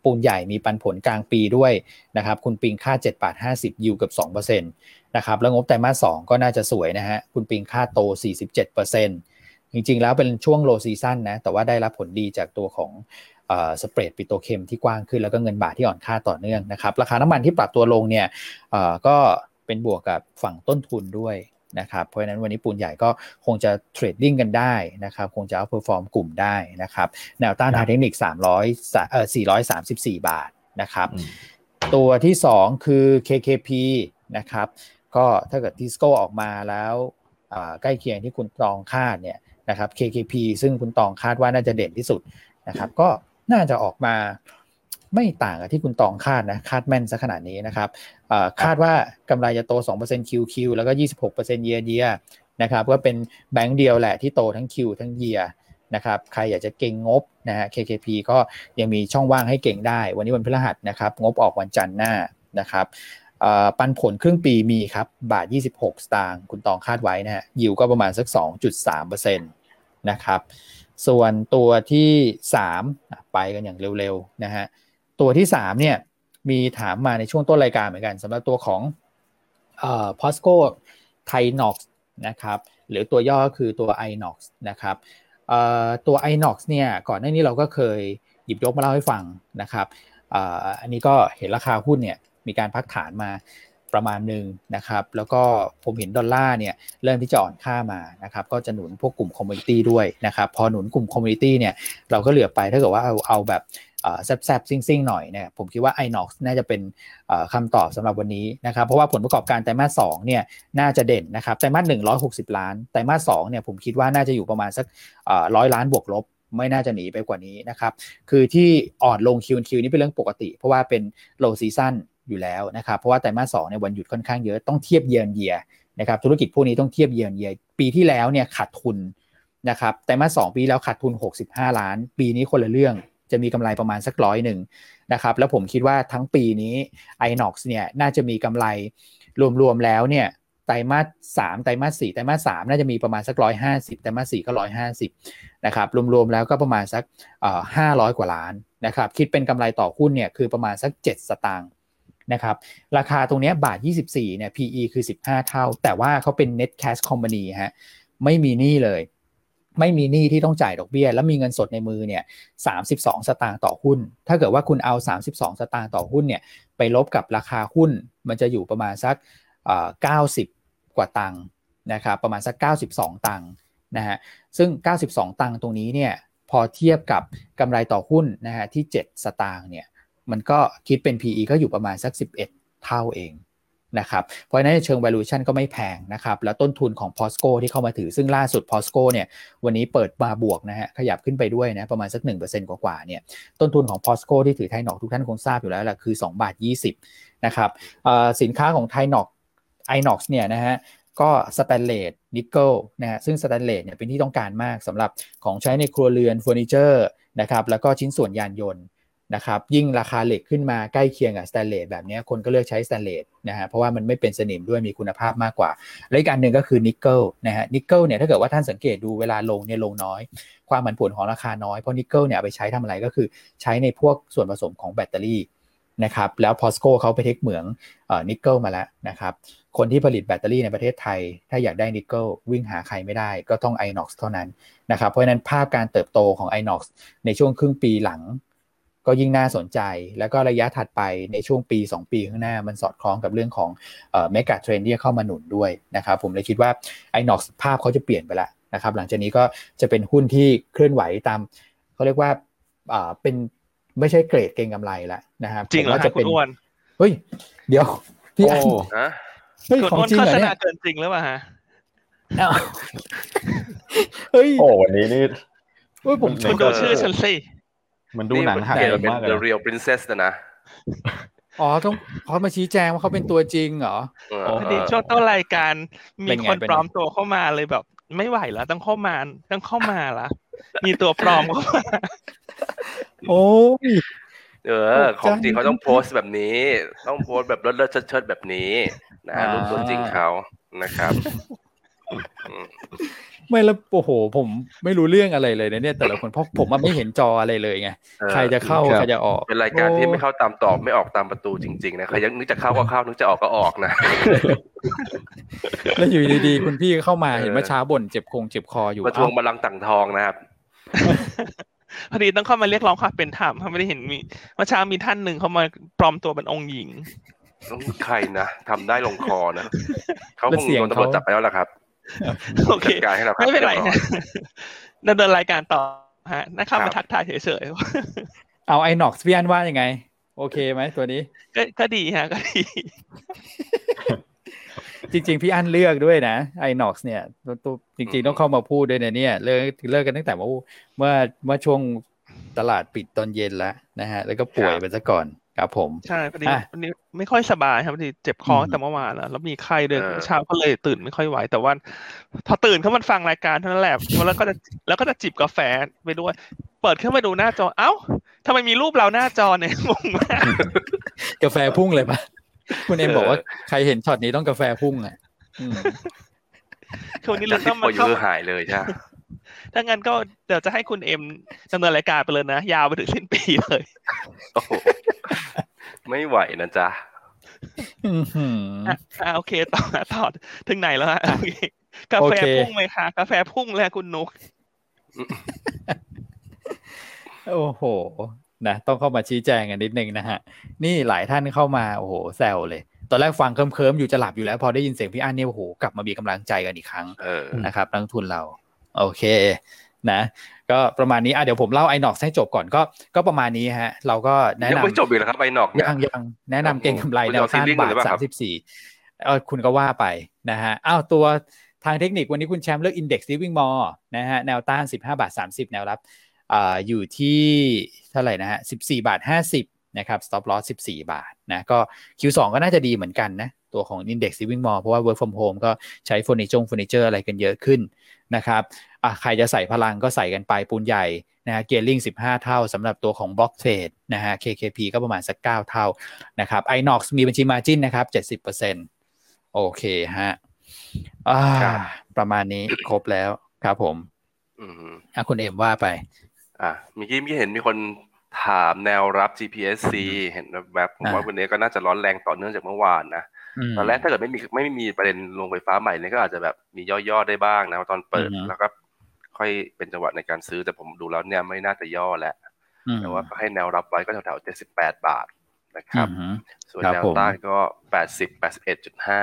ปูนใหญ่มีปันผลกลางปีด้วยนะครับคุณปิงคาด7บาท50 yield เกือบ2%นะครับแล้วงบไตรมาส2ก็น่าจะสวยนะฮะคุณปิงคาดโต 47%จริงๆ แล้วเป็นช่วง low season นะแต่ว่าได้รับผลดีจากตัวของ spread petrochem ที่กว้างขึ้นแล้วก็เงินบาทที่อ่อนค่าต่อเนื่องนะครับราคาน้ำมันที่ปรับตัวลงเนี่ยก็เป็นบวกกับฝั่งต้นทุนด้วย นะครับเพราะฉะนั้นวันนี้ปูนใหญ่ก็คงจะ trading กันได้นะครับคงจะ outperform กลุ่มได้นะครับแนวต้านทางเทคนิค 300เอ่อ434 บาทนะครับตัวที่2คือ KKP นะครับก็ถ้าเกิดทิสโก้ออกมาแล้วใกล้เคียงที่คุณตองคาดเนี่ยนะครับ KKP ซึ่งคุณตองคาดว่าน่าจะเด่นที่สุดนะครับก็น่าจะออกมา ไม่ต่างกับที่คุณตองคาดนะคาดแม่นซะขนาดนี้นะครับคาดว่ากำไรจะโต 2% QQ แล้วก็ 26% year year นะครับก็เป็นแบงก์เดียวแหละที่โตทั้ง Q ทั้ง year นะครับใครอยากจะเก่งงบนะฮะ KKP ก็ยังมีช่องว่างให้เก่งได้ วันนี้วันพฤหัสนะครับ งบออกวันจันทร์หน้านะครับปันผลครึ่งปีมีครับ บาท 26 สตางค์คุณตองคาดไว้นะฮะยิวก็ประมาณสัก 2.3%นะครับ ส่วนตัวที่ 3 ไปกันอย่างเร็วๆนะฮะ ตัวที่3เนี่ยมีถามมาในช่วงต้นรายการเหมือนกันสำหรับตัวของเอ่อ POSCO Thinox นะครับหรือตัวย่อคือตัว iNox นะครับเอ่อตัว iNox เนี่ยก่อนหน้านี้เราก็เคยหยิบยกมาเล่าให้ฟังนะครับอ่อันนี้ก็เห็นราคาหุ้นเนี่ยมีการพักฐานมาประมาณหนึ่งนะครับแล้วก็ผมเห็นดอลลาร์เนี่ยเริ่มที่จะอ่อนค่ามานะครับก็จะหนุนพวกกลุ่ม commodity ด้วยนะครับพอหนุนกลุ่ม commodity เนี่ยเราก็เหลือบไปถ้าเกิดว่าเอาเอาแบบ แซบๆซิ่งๆหน่อยเนี่ยผมคิดว่า INOX น่าจะเป็นคำตอบสำหรับวันนี้นะครับเพราะว่าผลประกอบการไตรมาสสองเนี่ยน่าจะเด่นนะครับไตรมาสหนึ่งร้อยหกสิบล้านไตรมาสสองเนี่ยผมคิดว่าน่าจะอยู่ประมาณสักร้อยล้านบวกลบไม่น่าจะหนีไปกว่านี้นะครับ คือที่อ่อนลง QoQ นี่เป็นเรื่องปกติ เพราะว่าเป็น low season อยู่แล้วนะครับ เพราะว่าไตรมาสสองในวันหยุดค่อนข้างเยอะ ต้องเทียบเยือนเยียนะครับ ธุรกิจพวกนี้ต้องเทียบเยือนเยีย ปีที่แล้วเนี่ยขาดทุนนะครับ ไตรมาสสองปีแล้วขาดทุน 65 ล้าน ปีนี้คนละเรื่อง จะมีกำไรประมาณสักร้อยหนึ่งนะครับแล้วผมคิดว่าทั้งปีนี้ iNox เนี่ยน่าจะมีกำไรรวมๆแล้วเนี่ยไตรมาสสามไตรมาสสี่ไตรมาสสามน่าจะมีประมาณสักร้อยห้าสิบไตรมาสสี่ก็ร้อยห้าสิบนะครับรวมๆแล้วก็ประมาณสักห้าร้อยกว่าล้านนะครับคิดเป็นกำไรต่อหุ้นเนี่ยคือประมาณสักเจ็ดสตางค์นะครับราคาตรงนี้บาท 24เนี่ย PE คือ 15 เท่า แต่ว่าเขาเป็น net cash company ฮะไม่มีหนี้เลย ไม่มีหนี้ที่ต้องจ่ายดอกเบี้ย แล้วมีเงินสดในมือเนี่ยสาสตางค์ต่อหุ้น ถ้าเกิดว่าคุณเอา 32 สตางค์ต่อหุ้นเนี่ยไปลบกับราคาหุ้น มันจะอยู่ประมาณสักเก้าสิบกว่าตังค์นะครับประมาณสัก 92 ตังค์นะฮะซึ่ง 92 ตังค์ตรงนี้เนี่ยพอเทียบกับกำไรต่อหุ้นนะฮะที่ 7 สตางค์เนี่ยมันก็คิดเป็น PE ก็อยู่ประมาณสัก 11 เท่าเอง นะครับเพราะฉะนั้นเชิง valuation ก็ไม่แพงนะครับแล้วต้นทุนของ POSCO ที่เข้ามาถือซึ่งล่าสุด POSCO เนี่ยวันนี้เปิดมาบวกนะฮะขยับขึ้นไปด้วยนะประมาณสัก 1%กว่าๆเนี่ยต้นทุนของ POSCO ที่ถือไทยนอกทุกท่านคงทราบอยู่แล้วแหละคือ2บาท20นะครับสินค้าของไทยนอกไอ n o x เนี่ยนะฮะก็สแตนเลสนิกเกิลนะฮะซึ่งสแตนเลสเนี่ยเป็นที่ต้องการมากสำหรับของใช้ในครัวเรือนเฟอร์นิเจอร์นะครับแล้วก็ชิ้นส่วนยานยนต์ นะครับยิ่งราคาเหล็กขึ้นมาใกล้เคียงกับสแตนเลสแบบนี้คนก็เลือกใช้สแตนเลสนะฮะเพราะว่ามันไม่เป็นสนิมด้วยมีคุณภาพมากกว่า และอีกอันหนึ่งก็คือนิกเกิลนะฮะนิกเกิลเนี่ยถ้าเกิดว่าท่านสังเกตดูเวลาลงเนี่ยลงน้อย ความผันผวนของราคาน้อย เพราะนิกเกิลเนี่ยไปใช้ทำอะไรก็คือใช้ในพวกส่วนผสมของแบตเตอรี่นะครับแล้วพอสโกเขาไป take เหมืองนิกเกิลมาแล้วนะครับคนที่ผลิตแบตเตอรี่ในประเทศไทย ถ้าอยากได้นิกเกิลวิ่งหาใครไม่ได้ก็ต้อง iNox เท่านั้นนะครับเพราะฉะนั้นภาพการเติบโตของ iNox ในช่วงครึ่งปีหลัง ก็ยิ่งน่าสนใจ แล้วก็ระยะถัดไปในช่วงปี 2 ปีข้างหน้ามันสอดคล้องกับเรื่องของ megatrend ที่เข้ามาหนุนด้วยนะครับผมเลยคิดว่า iNox ภาพเขาจะเปลี่ยนไปแล้วนะครับหลังจากนี้ก็จะเป็นหุ้นที่เคลื่อนไหวตามเขาเรียกว่าเป็นไม่ใช่เกรดเก็งกำไรแล้วนะครับจริงเหรอจะเป็นเฮ้ย เดี๋ยวพี่อันเฮ้ยของจริงเหรอเนี่ยเกินจริงหรือเปล่าฮะเฮ้ยโอ้วันนี้นี่เฮ้ยผมคุณดูชื่อฉันสิ มันดูหนังหักมากเลย The Real Princess นะอ๋อต้องเขามาชี้แจงว่าเขาเป็นตัวจริงเหรอพอดีช่วงต้นรายการมีคนปลอมตัวเข้ามาเลยแบบ ไม่ไหวแล้วต้องเข้ามาต้องเข้ามาละมีตัวปลอมเข้ามาโอ้เออ ของจริงเขาต้องโพสต์แบบนี้ ต้องโพสต์แบบเลิศเชิดแบบนี้นะรูปตัวจริงเขานะครับ ไม่แล้วโอ้โห ผมไม่รู้เรื่องอะไรเลยนะเนี่ย แต่ละคนเพราะผมมันไม่เห็นจออะไรเลยไงใครจะเข้าใครจะออก เป็นรายการที่ไม่เข้าตามตอบไม่ออกตามประตูจริง ๆ นะใครยังนึกจะเข้าก็เข้านึกจะออกก็ออกนะแล้วอยู่ดีๆคุณพี่เข้ามาเห็นเมื่อเช้าบ่นเจ็บคงเจ็บคออยู่มาทวงบัลลังก์ต่างทองนะครับพอดีต้องเข้ามาเรียกร้องความเป็นธรรมเขาไม่ได้เห็นมีเมื่อเช้ามีท่านหนึ่งเขามาปลอมตัวเป็นองค์หญิงต้องใครนะทำได้ลงคอนะเขาคงโดนตำรวจจับไปแล้วล่ะครับ โอเคไม่เป็นไรดำเนินรายการต่อฮะนักข่าวมาทักทายเฉยๆเอาไอหนอกพี่อันว่ายังไง โอเคไหมตัวนี้ ก็ดีฮะก็ดี จริง ๆ พี่อันเลือกด้วยนะไอหนอกเนี่ยตัวจริง ๆ ต้องเข้ามาพูดด้วยนะเนี่ยเลิกเลิกกันตั้งแต่เมื่อเมื่อเมื่อช่วงตลาดปิดตอนเย็นแล้วนะฮะ แล้วก็ป่วยไปซะก่อน ครับผม ใช่พอดีวันนี้ไม่ค่อยสบายครับพอดีเจ็บคอแต่เมื่อวานแล้วแล้วมีไข้ด้วยเช้าก็เลยตื่นไม่ค่อยไหว แต่ว่าพอตื่นเขามันฟังรายการเท่านั้นแหละแล้วก็จะแล้วก็จะจิบกาแฟไปด้วย เปิดขึ้นมาดูหน้าจอ เอ้าทำไมมีรูปเราหน้าจอเนี่ยงงมากกาแฟพุ่งเลยปะคุณเอ็มบอกว่าใครเห็นช็อตนี้ต้องกาแฟพุ่งอะคืนนี้เราต้องมาเข้าหายเลยใช่ ถ้างั้นก็เดี๋ยวจะให้คุณเอ็มดำเนินรายการไปเลยนะ ยาวไปถึงสิ้นปีเลยไม่ไหวนะจ๊ะอ่าโอเคต่อต่อถึงไหนแล้วฮะกาแฟพุ่งไหมคะกาแฟพุ่งแล้วคุณนุกโอ้โหนะต้องเข้ามาชี้แจงกันนิดนึงนะฮะ นี่หลายท่านเข้ามาโอ้โหแซวเลย ตอนแรกฟังเคิมๆอยู่จะหลับอยู่แล้ว พอได้ยินเสียงพี่อั้นเนี่ยโอ้โหกลับมามีกำลังใจกันอีกครั้งนะครับนักทุนเรา โอเคนะก็ประมาณนี้อะเดี๋ยวผมเล่าไอหนอกให้จบก่อนก็ก็ประมาณนี้ฮะ เราก็แนะนำยังไม่จบอีกแล้วครับไอหนอกยังยังแนะนำเก่งกำไรแนวต้านบาทสามสิบสี่เออคุณก็ว่าไปนะฮะอ้าวตัวทางเทคนิควันนี้คุณแชมป์เลือก Index Living Mall นะฮะแนวต้านสิบห้าบาทสามสิบแนวรับอยู่ที่เท่าไหร่นะฮะ 14 บาท 50 นะครับ stop loss 14 บาทนะก็ Q2 ก็น่าจะดีเหมือนกันนะ ตัวของ Index Living Mall เพราะว่า Work from Home ก็ใช้เฟอร์นิเจอร์เฟอร์นิเจอร์อะไรกันเยอะขึ้นนะครับอะใครจะใส่พลังก็ใส่กันไปปูนใหญ่นะฮะ gearing 15 เท่าสำหรับตัวของ Block Trade นะฮะ KKP ก็ประมาณสัก 9 เท่านะครับ iNox มีบัญชีมาจินนะครับ 70%โอเคฮะอ่าประมาณนี้ครบแล้วครับผมอะคุณเอ็มว่าไป อะเมื่อกี้มีเห็นมีคน ถามแนวรับ GPSC เห็นแบบผมว่าวันนี้ก็น่าจะร้อนแรงต่อเนื่องจากเมื่อวานนะตอนแรกถ้าเกิดไม่มีไม่มีประเด็นลงไฟฟ้าใหม่เนี่ยก็อาจจะแบบมีย่อๆได้บ้างนะตอนเปิดแล้วก็ค่อยเป็นจังหวะในการซื้อแต่ผมดูแล้วเนี่ยไม่น่าจะย่อแล้วแต่ว่าก็ให้แนวรับไว้ก็แถวๆเจ็ดสิบแปดบาทนะครับ ส่วนแนวต้านก็แปดสิบแปดสิบเอ็ดจุดห้า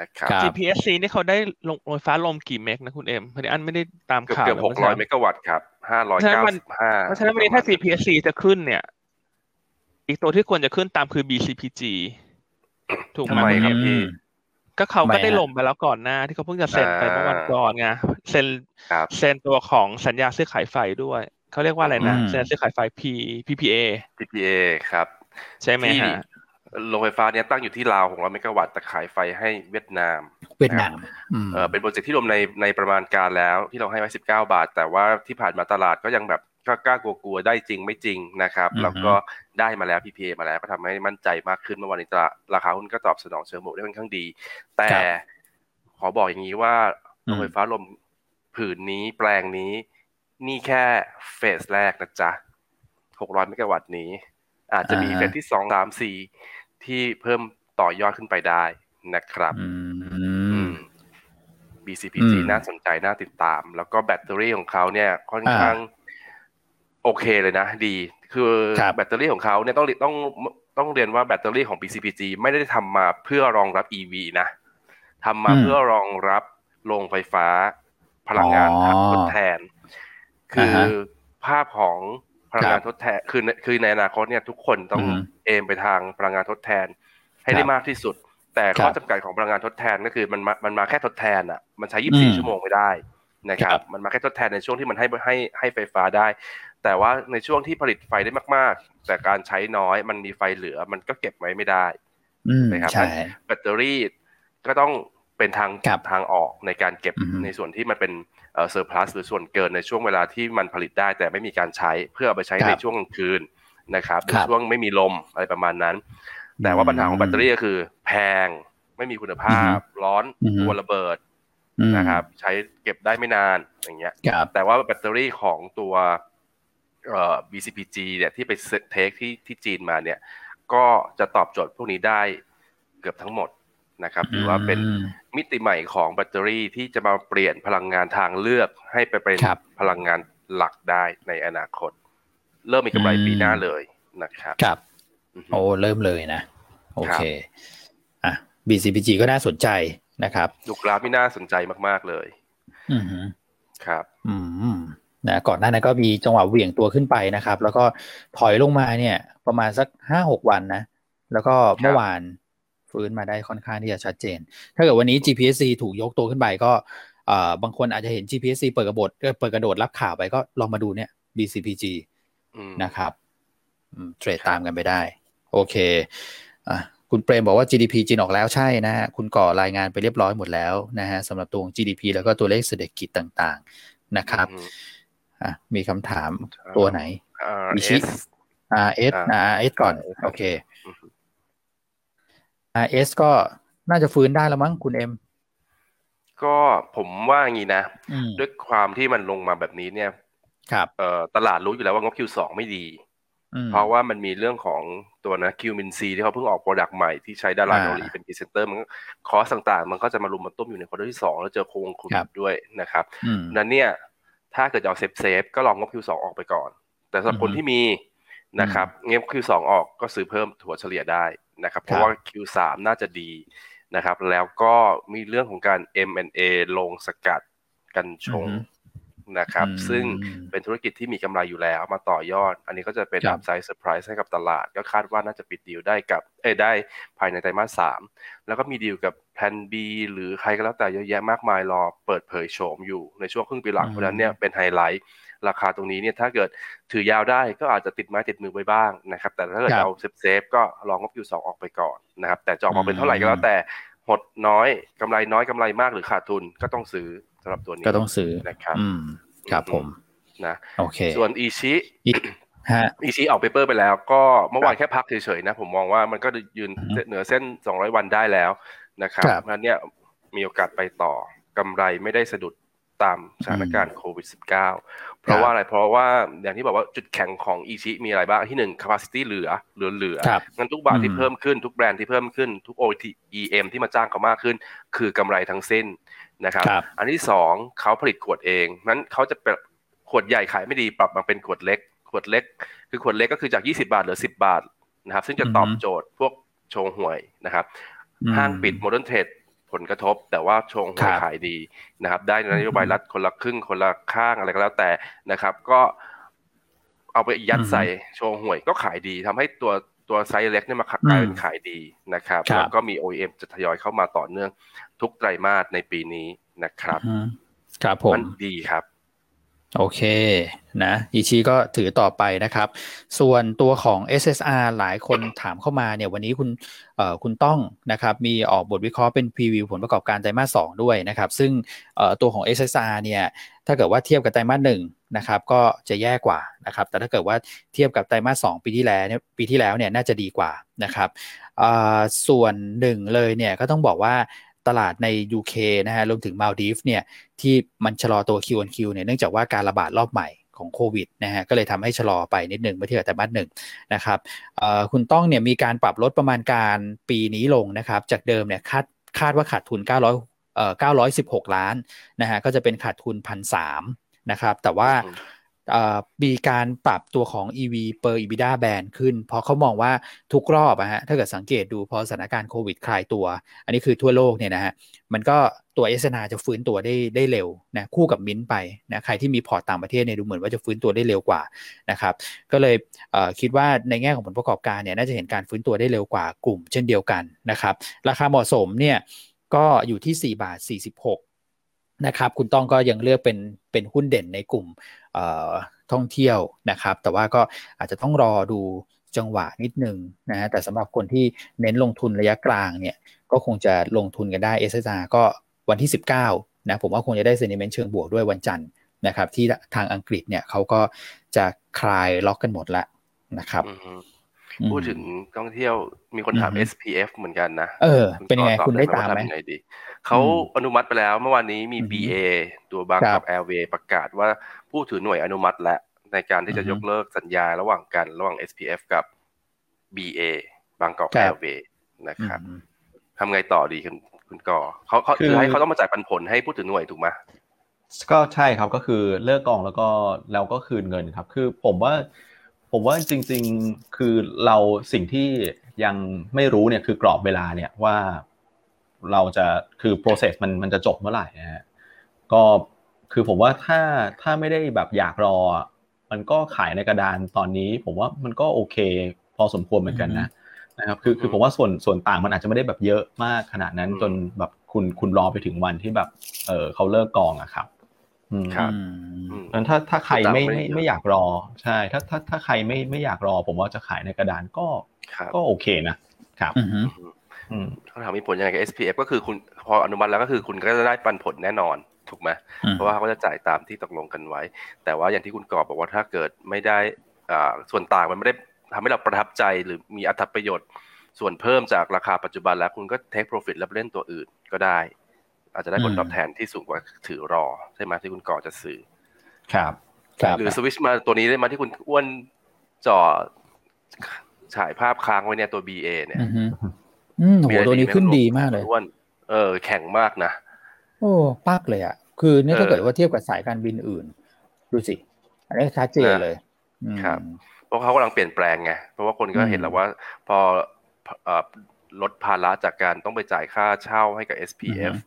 นะครับ GPSC นี่เขาได้ลงไฟฟ้าลมกี่เมกนะคุณเอ็มพอดีอันไม่ได้ตามข่าวเกือบหกร้อยเมกะวัตต์ครับ ห้าร้อยเก้าสิบห้าเพราะฉะนั้นวันนี้ถ้า GPSC จะขึ้นเนี่ย อีกตัวที่ควรจะขึ้นตามคือ BCPG ถูกไหมครับพี่ก็เขาก็ได้ลมไปแล้วก่อนหน้า ที่เขาเพิ่งจะเซ็นไปเมื่อวันก่อนไงเซ็นเซ็นตัวของสัญญาซื้อขายไฟด้วย เขาเรียกว่าอะไรนะสัญญาซื้อขายไฟ P PPA PPA ครับ ใช่ไหมฮะ โรงไฟฟ้าเนี้ยตั้งอยู่ที่ลาวของเราเมกะวัตต์แต่ขายไฟให้เวียดนาม เวียดนามเออเป็นโปรเจกต์ที่รวมในในประมาณการแล้วที่เราให้ไว้สิบเก้าบาท แต่ว่าที่ผ่านมาตลาดก็ยังแบบก็กล้ากลัวๆได้จริงไม่จริงนะครับ แล้วก็ได้มาแล้ว PPA มาแล้วก็ทำให้มั่นใจมากขึ้นเมื่อวานนี้ราคาหุ้นก็ตอบสนองเชิงบวกได้ค่อนข้างดี แต่ขอบอกอย่างนี้ว่าโรงไฟฟ้าลมผืนนี้แปลงนี้ นี่แค่เฟสแรกนะจ๊ะ 600 เมกะวัตต์นี้ อาจจะมีเฟสที่สองสามสี่ ที่เพิ่มต่อยอดขึ้นไปได้นะครับ BCPG น่าสนใจน่าติดตาม แล้วก็แบตเตอรี่ของเขาเนี่ยค่อนข้างโอเคเลยนะ ดี คือแบตเตอรี่ของเขาเนี่ยต้องต้องต้องเรียนว่าแบตเตอรี่ของ BCPG ไม่ได้ทำมาเพื่อรองรับ EV นะทำมาเพื่อรองรับโรงไฟฟ้าพลังงานทดแทน คือภาพของ พลังงานทดแทนคือคือในอนาคตเนี่ยทุกคนต้องเอมไปทางพลังงานทดแทน ให้ได้มากที่สุด แต่ข้อจำกัดของพลังงานทดแทนก็คือมันมันมาแค่ทดแทนอะมันใช้ 24 ชั่วโมงไม่ได้นะครับมันมาแค่ทดแทนในช่วงที่มันให้ให้ให้ไฟฟ้าได้ แต่ว่าในช่วงที่ผลิตไฟได้มาก ๆ แต่การใช้น้อยมันมีไฟเหลือมันก็เก็บไว้ไม่ได้นะครับแบตเตอรี่ก็ต้อง เป็นทางทางออกในการเก็บในส่วนที่มันเป็นเซอร์พลัสหรือส่วนเกินในช่วงเวลาที่มันผลิตได้ แต่ไม่มีการใช้เพื่อเอาไปใช้ในช่วงกลางคืนนะครับในช่วงไม่มีลมอะไรประมาณนั้น แต่ว่าปัญหาของแบตเตอรี่ก็คือ แพงไม่มีคุณภาพ ร้อนตัวระเบิดนะครับ ใช้เก็บได้ไม่นานอย่างเงี้ย แต่ว่าแบตเตอรี่ของตัวเอ่อ BCPG เนี่ยที่ไปเทคที่ที่จีนมาเนี่ย ก็จะตอบโจทย์พวกนี้ได้เกือบทั้งหมด นะครับถือว่าเป็นมิติใหม่ของแบตเตอรี่ที่จะมาเปลี่ยนพลังงานทางเลือกให้ไปเป็นพลังงานหลักได้ในอนาคต เริ่มมีกำไรปีหน้าเลยนะครับครับ โอ้เริ่มเลยนะ โอเคอะ BCPG ก็น่าสนใจนะครับลูกราฟไม่น่าสนใจมาก ๆ เลย อืมครับ อืมนะก่อนหน้านั้นก็มีจังหวะเหวี่ยงตัวขึ้นไปนะครับ แล้วก็ถอยลงมาเนี่ย ประมาณสักห้าหกวันนะ แล้วก็เมื่อวาน ฟื้นมาได้ค่อนข้างที่จะชัดเจน ถ้าเกิดวันนี้ GPSC ถูกยกตัวขึ้นไปก็บางคนอาจจะเห็น GPSC เปิดกระโดดเปิดกระโดดรับข่าวไปก็ลองมาดูเนี่ย BCPG นะครับเทรดตามกันไปได้ โอเคอะคุณเปรมบอกว่า GDP จีนออกแล้วใช่นะฮะ คุณก่อรายงานไปเรียบร้อยหมดแล้วนะฮะสำหรับตัว GDP แล้วก็ตัวเลขเศรษฐกิจต่างๆนะครับอะมีคำถามตัวไหน RS RS RS ก่อน โอเค RS ก็น่าจะฟื้นได้แล้วมั้งคุณเอ็มก็ผมว่าอย่างนี้นะ ด้วยความที่มันลงมาแบบนี้เนี่ย ครับเอ่อตลาดรู้อยู่แล้วว่างบ Q2 ไม่ดี เพราะว่ามันมีเรื่องของตัวนะคิวมินซีที่เขาเพิ่งออก product ใหม่ที่ใช้ดาราเกาหลีเป็นพรีเซนเตอร์มัน cost ต่างๆ มันก็จะมารุมมาตุ้มอยู่ใน quarter ที่สองแล้วเจอโควงคุณด้วยนะครับนั้นเนี่ย ถ้าเกิดจะเอา safe safe ก็รองบ Q2 ออกไปก่อน แต่สำหรับคนที่มี นะครับเงียบ Q2 ออกก็ซื้อเพิ่มถัวเฉลี่ยได้นะครับ เพราะว่า Q3 น่าจะดีนะครับ แล้วก็มีเรื่องของการ M&A โรงสกัดกัญชงนะครับ ซึ่งเป็นธุรกิจที่มีกำไรอยู่แล้วมาต่อยอด อันนี้ก็จะเป็น upside surprise ให้กับตลาด ก็คาดว่าน่าจะปิดดีลได้กับ เอ้ได้ภายในไตรมาสสามแล้วก็มีดีลกับแพนบีหรือใครก็แล้วแต่เยอะแยะมากมายรอเปิดเผยโฉมอยู่ในช่วงครึ่งปีหลังเพราะนั้นเนี่ยเป็นไฮไลท์ ราคาตรงนี้เนี่ยถ้าเกิดถือยาวได้ก็อาจจะติดไม้ติดมือไว้บ้างนะครับ แต่ถ้าเกิดเอา safe safe ก็รองบ Q สองออกไปก่อนนะครับ แต่จะออกมาเป็นเท่าไหร่ก็แล้วแต่หดน้อยกำไรน้อยกำไรมากหรือขาดทุนก็ต้องซื้อสำหรับตัวนี้ก็ต้องซื้อนะครับ อืมครับผมนะโอเค ส่วนอิชิอิชิออก paper ไปแล้วก็เมื่อวานแค่พักเฉยๆนะ ผมมองว่ามันก็ยืนเหนือเส้นสองร้อยวันได้แล้วนะครับงั้นเนี่ยมีโอกาสไปต่อกำไรไม่ได้สะดุด ตามสถานการณ์โควิด -19 เพราะว่าอะไรเพราะว่าอย่างที่บอกว่าจุดแข็งของอิชิมีอะไรบ้างที่หนึ่ง capacity เหลือเหลือเหลืองั้นทุกบาทที่เพิ่มขึ้นทุกแบรนด์ที่เพิ่มขึ้นทุก OEM ที่มาจ้างเขามากขึ้น คือกำไรทั้งสิ้นนะครับอันที่สองเขาผลิตขวดเองนั้นเขาจะเป็นขวดใหญ่ขายไม่ดีปรับมาเป็นขวดเล็ก ขวดเล็ก คือขวดเล็กก็คือจาก 20 บาทเหลือ 10 บาทนะครับซึ่งจะตอบโจทย์พวกโชงหวยนะครับห้างปิดโมเดิร์นเทรด ผลกระทบ แต่ว่าชงหวยขายดีนะครับ ได้นโยบายรัฐคนละครึ่งคนละข้างอะไรก็แล้วแต่นะครับ ก็เอาไปยัดใส่โชงหวยก็ขายดีทำให้ตัวตัวไซส์เล็กเนี่ยมาขักกลายเป็นขายดีนะครับแล้วก็มี OEM จะทยอยเข้ามาต่อเนื่องทุกไตรมาสในปีนี้นะครับ ครับผมดีครับ โอเคนะอีชีก็ถือต่อไปนะครับ ส่วนตัวของ SSR หลายคนถามเข้ามาเนี่ยวันนี้คุณเอ่อคุณต้องนะครับมีออกบทวิเคราะห์เป็นพรีวิวผลประกอบการไตรมาสสด้วยนะครับ ซึ่งเอ่อตัวของ SSR เนี่ยถ้าเกิดว่าเทียบกับไตรมาสหนึ่งนะครับก็จะแย่กว่านะครับแต่ถ้าเกิดว่าเทียบกับไตรมาสสปีที่แล้วเนี่ยปีที่แล้วเนี่ยน่าจะดีกว่านะครับส่วนหนึ่งเลยเนี่ยก็ต้องบอกว่า ตลาดใน UK นะฮะรวมถึงมาลดีฟเนี่ยที่มันชะลอตัว Q1Q เนี่ยเนื่องจากว่าการระบาดรอบใหม่ของโควิดนะฮะก็เลยทำให้ชะลอไปนิดหนึ่งเมื่อเทียบแต่บัตหนึ่งนะครับคุณต้องเนี่ยมีการปรับลดประมาณการปีนี้ลงนะครับ จากเดิมเนี่ยคาดคาดว่าขาดทุน 900เอ่อ916 ล้านนะฮะก็จะเป็นขาดทุนพันสามนะครับแต่ว่า มีการปรับตัวของ EV per EBITDA band ขึ้น เพราะเขามองว่าทุกรอบอะฮะถ้าเกิดสังเกตดูพอสถานการณ์โควิดคลายตัว อันนี้คือทั่วโลกเนี่ยนะฮะมันก็ตัว S น่าจะฟื้นตัวได้ได้เร็วนะคู่กับมิ้นไปนะใครที่มีพอร์ตต่างประเทศเนี่ยดูเหมือนว่าจะฟื้นตัวได้เร็วกว่านะครับก็เลยคิดว่าในแง่ของผลประกอบการเนี่ยน่าจะเห็นการฟื้นตัวได้เร็วกว่ากลุ่มเช่นเดียวกันนะครับราคาเหมาะสมเนี่ยก็อยู่ที่ 4 บาท 46 นะครับ คุณต้องก็ยังเลือกเป็นเป็นหุ้นเด่นในกลุ่มท่องเที่ยวนะครับ แต่ว่าก็อาจจะต้องรอดูจังหวะนิดนึงนะฮะแต่สำหรับคนที่เน้นลงทุนระยะกลางเนี่ยก็คงจะลงทุนกันได้ s อ r ก็วันที่ 19นะผมว่าคงจะได้เซนิเมนต์เชิงบวกด้วยวันจันทร์นะครับ ที่ทางอังกฤษเนี่ยเขาก็จะคลายล็อกกันหมดแล้วนะครับ พูดถึงท่องเที่ยวมีคนถาม SPF เหมือนกันนะ เออ เป็นยังไงคุณได้ตามไหมเขาอนุมัติไปแล้วเมื่อวานนี้มี BA ตัวบางกอกแอร์เวย์ประกาศว่าผู้ถือหน่วยอนุมัติและในการที่จะยกเลิกสัญญาระหว่างกันระหว่าง SPF กับ BA บางกอกแอร์เวย์นะครับทำไงต่อดีคุณคุณก่อเขาเขาคือให้เขาต้องมาจ่ายปันผลให้ผู้ถือหน่วยถูกไหมก็ใช่ครับก็คือเลิกกองแล้วก็แล้วก็คืนเงินครับ คือผมว่า ผมว่าจริง ๆ คือเราสิ่งที่ยังไม่รู้เนี่ยคือกรอบเวลาเนี่ยว่าเราจะคือ process มันมันจะจบเมื่อไหร่นะฮะก็คือผมว่าถ้าถ้าไม่ได้แบบอยากรอ มันก็ขายในกระดานตอนนี้ ผมว่ามันก็โอเค พอสมควรเหมือนกันนะนะครับคือคือผมว่าส่วนส่วนต่างมันอาจจะไม่ได้แบบเยอะมากขนาดนั้นจนแบบคุณคุณรอไปถึงวันที่แบบเออเขาเลิกกองอะครับ ครับนั้นถ้าถ้าใครไม่ไม่ไม่อยากรอ ใช่ ถ้าถ้าถ้าใครไม่ไม่อยากรอ ผมว่าจะขายในกระดานก็ก็โอเคนะครับเขาถามมีผลยังไงกับ SPF ก็คือคุณพออนุมัติแล้วก็คือคุณก็จะได้ปันผลแน่นอนถูกไหมเพราะว่าเขาก็จะจ่ายตามที่ตกลงกันไว้ แต่ว่าอย่างที่คุณกอบบอกว่าถ้าเกิดไม่ได้ส่วนต่างมันไม่ได้ทำให้เราประทับใจหรือมีอัตประโยชน์ ส่วนเพิ่มจากราคาปัจจุบันแล้วคุณก็ take profit แล้วเล่นตัวอื่นก็ได้ อาจจะได้ผลตอบแทนที่สูงกว่าถือรอใช่ไหมที่คุณก่อจะซื้อครับหรือสวิชมาตัวนี้ได้มาที่คุณอ้วนจอฉายภาพค้างไว้เนี่ยตัว BA เนี่ยอืมโหตัวนี้ขึ้นดีมากเลยอ้วนเออ แข็งมากนะโอ้ปักเลยอะ คือเนี่ยถ้าเกิดว่าเทียบกับสายการบินอื่น ดูสิ อันนี้ชัดเจนเลยครับ เพราะเขากำลังเปลี่ยนแปลงไง เพราะว่าคนก็เห็นแล้วว่า พอลดภาระจากการต้องไปจ่ายค่าเช่าให้กับ SPF นะ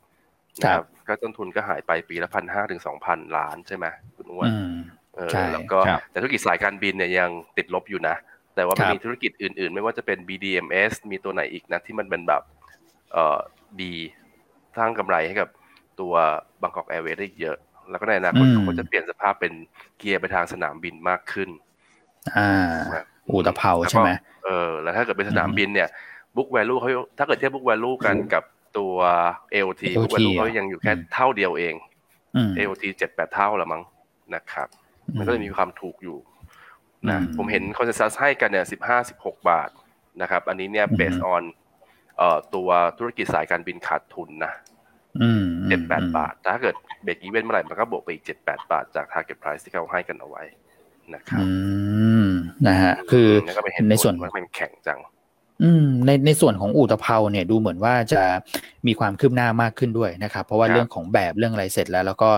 ครับ ก็ต้นทุนก็หายไปปีละพันห้าถึงสองพันล้านใช่ไหมคุณอ้วนเออแล้วก็แต่ธุรกิจสายการบินเนี่ยยังติดลบอยู่นะ แต่ว่ามันมีธุรกิจอื่น ๆ ไม่ว่าจะเป็น BDMs มีตัวไหนอีกนะ ที่มันเป็นแบบเอ่อดีสร้างกำไรให้กับตัวบางกอกแอร์เวย์ได้เยอะ แล้วก็ในอนาคตเขาจะเปลี่ยนสภาพเป็นเกียร์ไปทางสนามบินมากขึ้น อ่าอูตะเภาใช่ไหมเออ แล้วถ้าเกิดเป็นสนามบินเนี่ยบุ๊กแวลูเขาถ้าเกิดเทียบบุ๊กแวลูกันกับ ตัว AOT ทุกวันนี้ก็ยังอยู่แค่เท่าเดียวเอง AOT เจ็ดแปดเท่าละมั้งนะครับ มันก็เลยมีความถูกอยู่นะผมเห็นคอนเซนแซสให้กันเนี่ยสิบห้าสิบหกบาทนะครับ อันนี้เนี่ยเบสออนเอ่อตัวธุรกิจสายการบินขาดทุนนะเจ็ดแปดบาท ถ้าเกิดเบรกอีเวนต์เมื่อไหร่มันก็บวกไปอีกเจ็ดแปดบาทจาก target price ที่เขาให้กันเอาไว้นะครับอืมนะฮะคือในส่วนมันเป็นแข็งจัง อืมในในส่วนของอู่ตะเภาเนี่ยดูเหมือนว่าจะมีความคืบหน้ามากขึ้นด้วยนะครับ เพราะว่าเรื่องของแบบเรื่องอะไรเสร็จแล้ว แล้วก็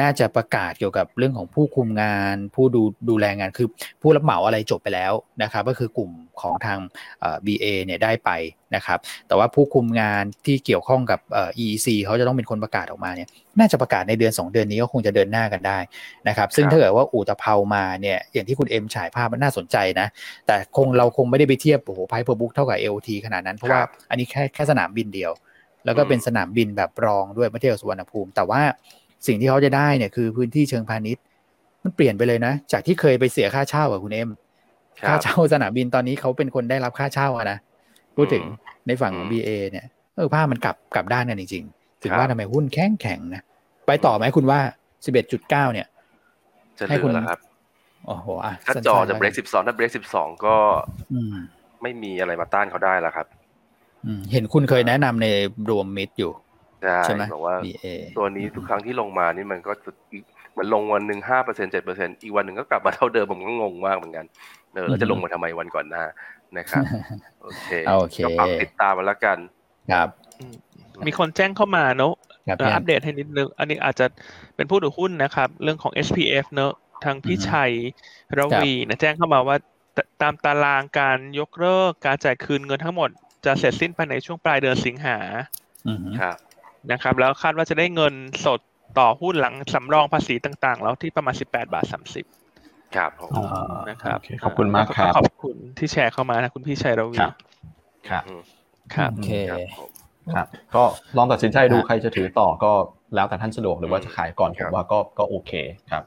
น่าจะประกาศเกี่ยวกับเรื่องของผู้คุมงาน ผู้ดูดูแลงานคือผู้รับเหมาอะไรจบไปแล้วนะครับ ก็คือกลุ่มของทางเอ BA เนี่ยได้ไปนะครับ แต่ว่าผู้คุมงานที่เกี่ยวข้องกับเอ EEC เขาจะต้องเป็นคนประกาศออกมาเนี่ย น่าจะประกาศในเดือน 2 เดือนนี้ก็คงจะเดินหน้ากันได้นะครับ ซึ่งถ้าเกิดว่าอู่ตะเภามาเนี่ยอย่างที่คุณเอ็มฉายภาพมันน่าสนใจนะ แต่คงเราคงไม่ได้ไปเทียบโอ้โหไพเพอร์บุ๊กเท่ากับ LT ขนาดนั้นเพราะว่าอันนี้แค่แค่สนามบินเดียว แล้วก็เป็นสนามบินแบบรองด้วยเมื่อเทียบกับสุวรรณภูมิ แต่ว่าสิ่งที่เขาจะได้เนี่ยคือพื้นที่เชิงพาณิชย์มันเปลี่ยนไปเลยนะ จากที่เคยไปเสียค่าเช่าอะคุณเอ็มค่าเช่าสนามบินตอนนี้เขาเป็นคนได้รับค่าเช่าอะนะพูดถึงในฝั่งของ BA เนี่ยเออภาพมันกลับกลับด้านกันจริงๆ ถึงว่าทำไมหุ้นแข็งแข็งนะ ไปต่อไหมคุณว่าสิบเอ็ดจุดเก้าเนี่ยให้คุณครับโอ้โหถ้าจอจะเบรกสิบสองถ้าเบรกสิบสองก็ไม่มีอะไรมาต้านเขาได้แล้วครับเห็นคุณเคยแนะนำในรวมมิดอยู่ใช่ไหมบอกว่า ตัวนี้ทุกครั้งที่ลงมานี่มันก็เหมือนลงวันหนึ่งห้าเปอร์เซ็นเจ็ดเปอร์เซ็นอีกวันหนึ่งก็กลับมาเท่าเดิมผมก็งงมากเหมือนกันเออแล้วจะลงมาทำไมวันก่อนหน้านะครับ โอเคก็ปักติดตามมาแล้วกัน ครับ มีคนแจ้งเข้ามาเนอะอัปเดตให้นิดนึง อันนี้อาจจะเป็นผู้ถือหุ้นนะครับ เรื่องของ SPF เนอะทางพี่ชัยระวีนะแจ้งเข้ามาว่าตามตารางการยกเลิกการจ่ายคืนเงินทั้งหมดจะเสร็จสิ้นภายในช่วงปลายเดือนสิงหาครับนะครับ แล้วคาดว่าจะได้เงินสดต่อหุ้นหลังสำรองภาษีต่าง ๆ แล้วที่ประมาณสิบแปดบาทสามสิบครับนะครับขอบคุณมากครับ ขอบคุณที่แชร์เข้ามานะคุณพี่ชัยระวีครับ ครับ โอเค ครับก็ลองตัดสินใจดูใครจะถือต่อก็แล้วแต่ท่านสะดวกหรือว่าจะขายก่อนผมว่าก็ก็โอเคครับ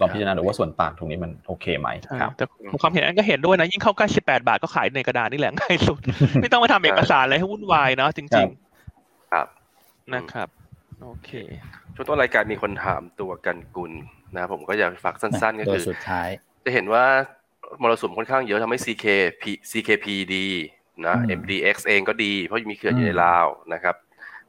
ลองพิจารณาดูว่าส่วนต่างตรงนี้มันโอเคไหมครับแต่ความเห็นอันก็เห็นด้วยนะ ยิ่งเข้าใกล้สิบแปดบาทก็ขายในกระดาษนี่แหละง่ายสุด ไม่ต้องไปทำเอกสารอะไรให้วุ่นวายเนาะจริง ๆ ครับนะครับ โอเคช่วงต้นรายการมีคนถามตัวกันกุลนะผมก็อยากฝากสั้นๆ ก็คือสุดท้าย จะเห็นว่ามรสุมค่อนข้างเยอะทำให้ CKP CKP ดี นะ MDX เองก็ดี เพราะมีเขื่อนอยู่ในลาวนะครับ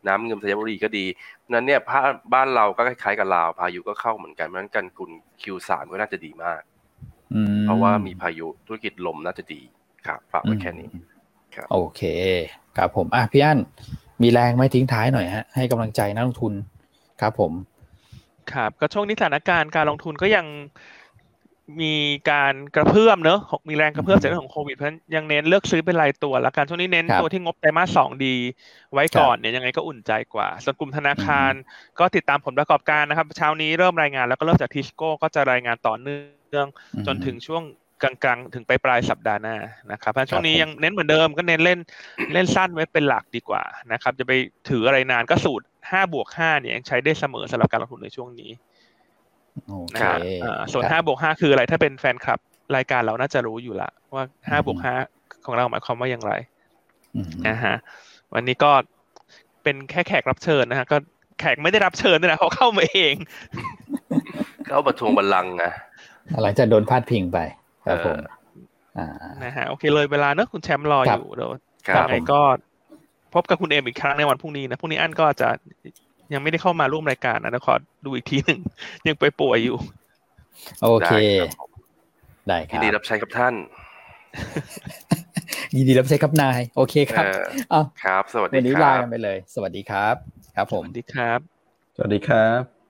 น้ำเงินธัญบุรีก็ดีนั้นเนี่ยภาบ้านเราก็คล้ายๆกับลาว พายุก็เข้าเหมือนกันเพราะนั้นกันกุล Q3 ก็น่าจะดีมากเพราะว่ามีพายุธุรกิจลมน่าจะดีครับฝากไว้แค่นี้ครับโอเคครับผมอะพี่อั้นมีแรงไหมทิ้งท้ายหน่อยฮะให้กำลังใจนักลงทุนครับผม ครับ ก็ช่วงนี้สถานการณ์การลงทุนก็ยัง มีการกระเพื่อมเนอะมีแรงกระเพื่อมจากเรื่องของโควิด เพราะยังเน้นเลือกซื้อเป็นรายตัวแล้วกันช่วงนี้เน้นตัวที่งบไตรมาสสองดีไว้ก่อนเนี่ยยังไงก็อุ่นใจกว่า ส่วนกลุ่มธนาคารก็ติดตามผลประกอบการนะครับ เช้านี้เริ่มรายงานแล้วก็เริ่มจากทิสโก้ก็จะรายงานต่อเนื่องจนถึงช่วงกลางๆ ถึงไปปลายสัปดาห์หน้านะครับเพราะช่วงนี้ยังเน้นเหมือนเดิมก็เน้นเล่นเล่นสั้นไว้เป็นหลักดีกว่านะครับจะไปถืออะไรนานก็สูตรห้าบวกห้าเนี่ยยังใช้ได้เสมอสำหรับการลงทุนในช่วงนี้ นะครับส่วนห้าบวกห้าคืออะไรถ้าเป็นแฟนคลับ รายการเราน่าจะรู้อยู่ละว่าห้าบวกห้าของเราหมายความว่าอย่างไรนะฮะวันนี้ก็เป็นแค่แขกรับเชิญนะฮะก็แขกไม่ได้รับเชิญนะเขาเข้ามาเอง เข้าประทวงบัลลังก์นะหลังจากโดนพาดพิงไปครับผมนะฮะโอเคเลยเวลาเนอะคุณแชมป์รออยู่เดี๋ยวยังไงก็พบกับคุณเอมอีกครั้งในวันพรุ่งนี้นะพรุ่งนี้อันก็จะ ยังไม่ได้เข้ามาร่วมรายการนะขอดูอีกทีหนึ่งยังไปป่วยอยู่ โอเคได้ครับยินดีรับใช้กับท่าน ยินดีรับใช้ครับนาย โอเคครับอ้าวครับ สวัสดีครับวันนี้ลากันไปเลย สวัสดีครับ ครับผมสวัสดีครับ สวัสดีครับ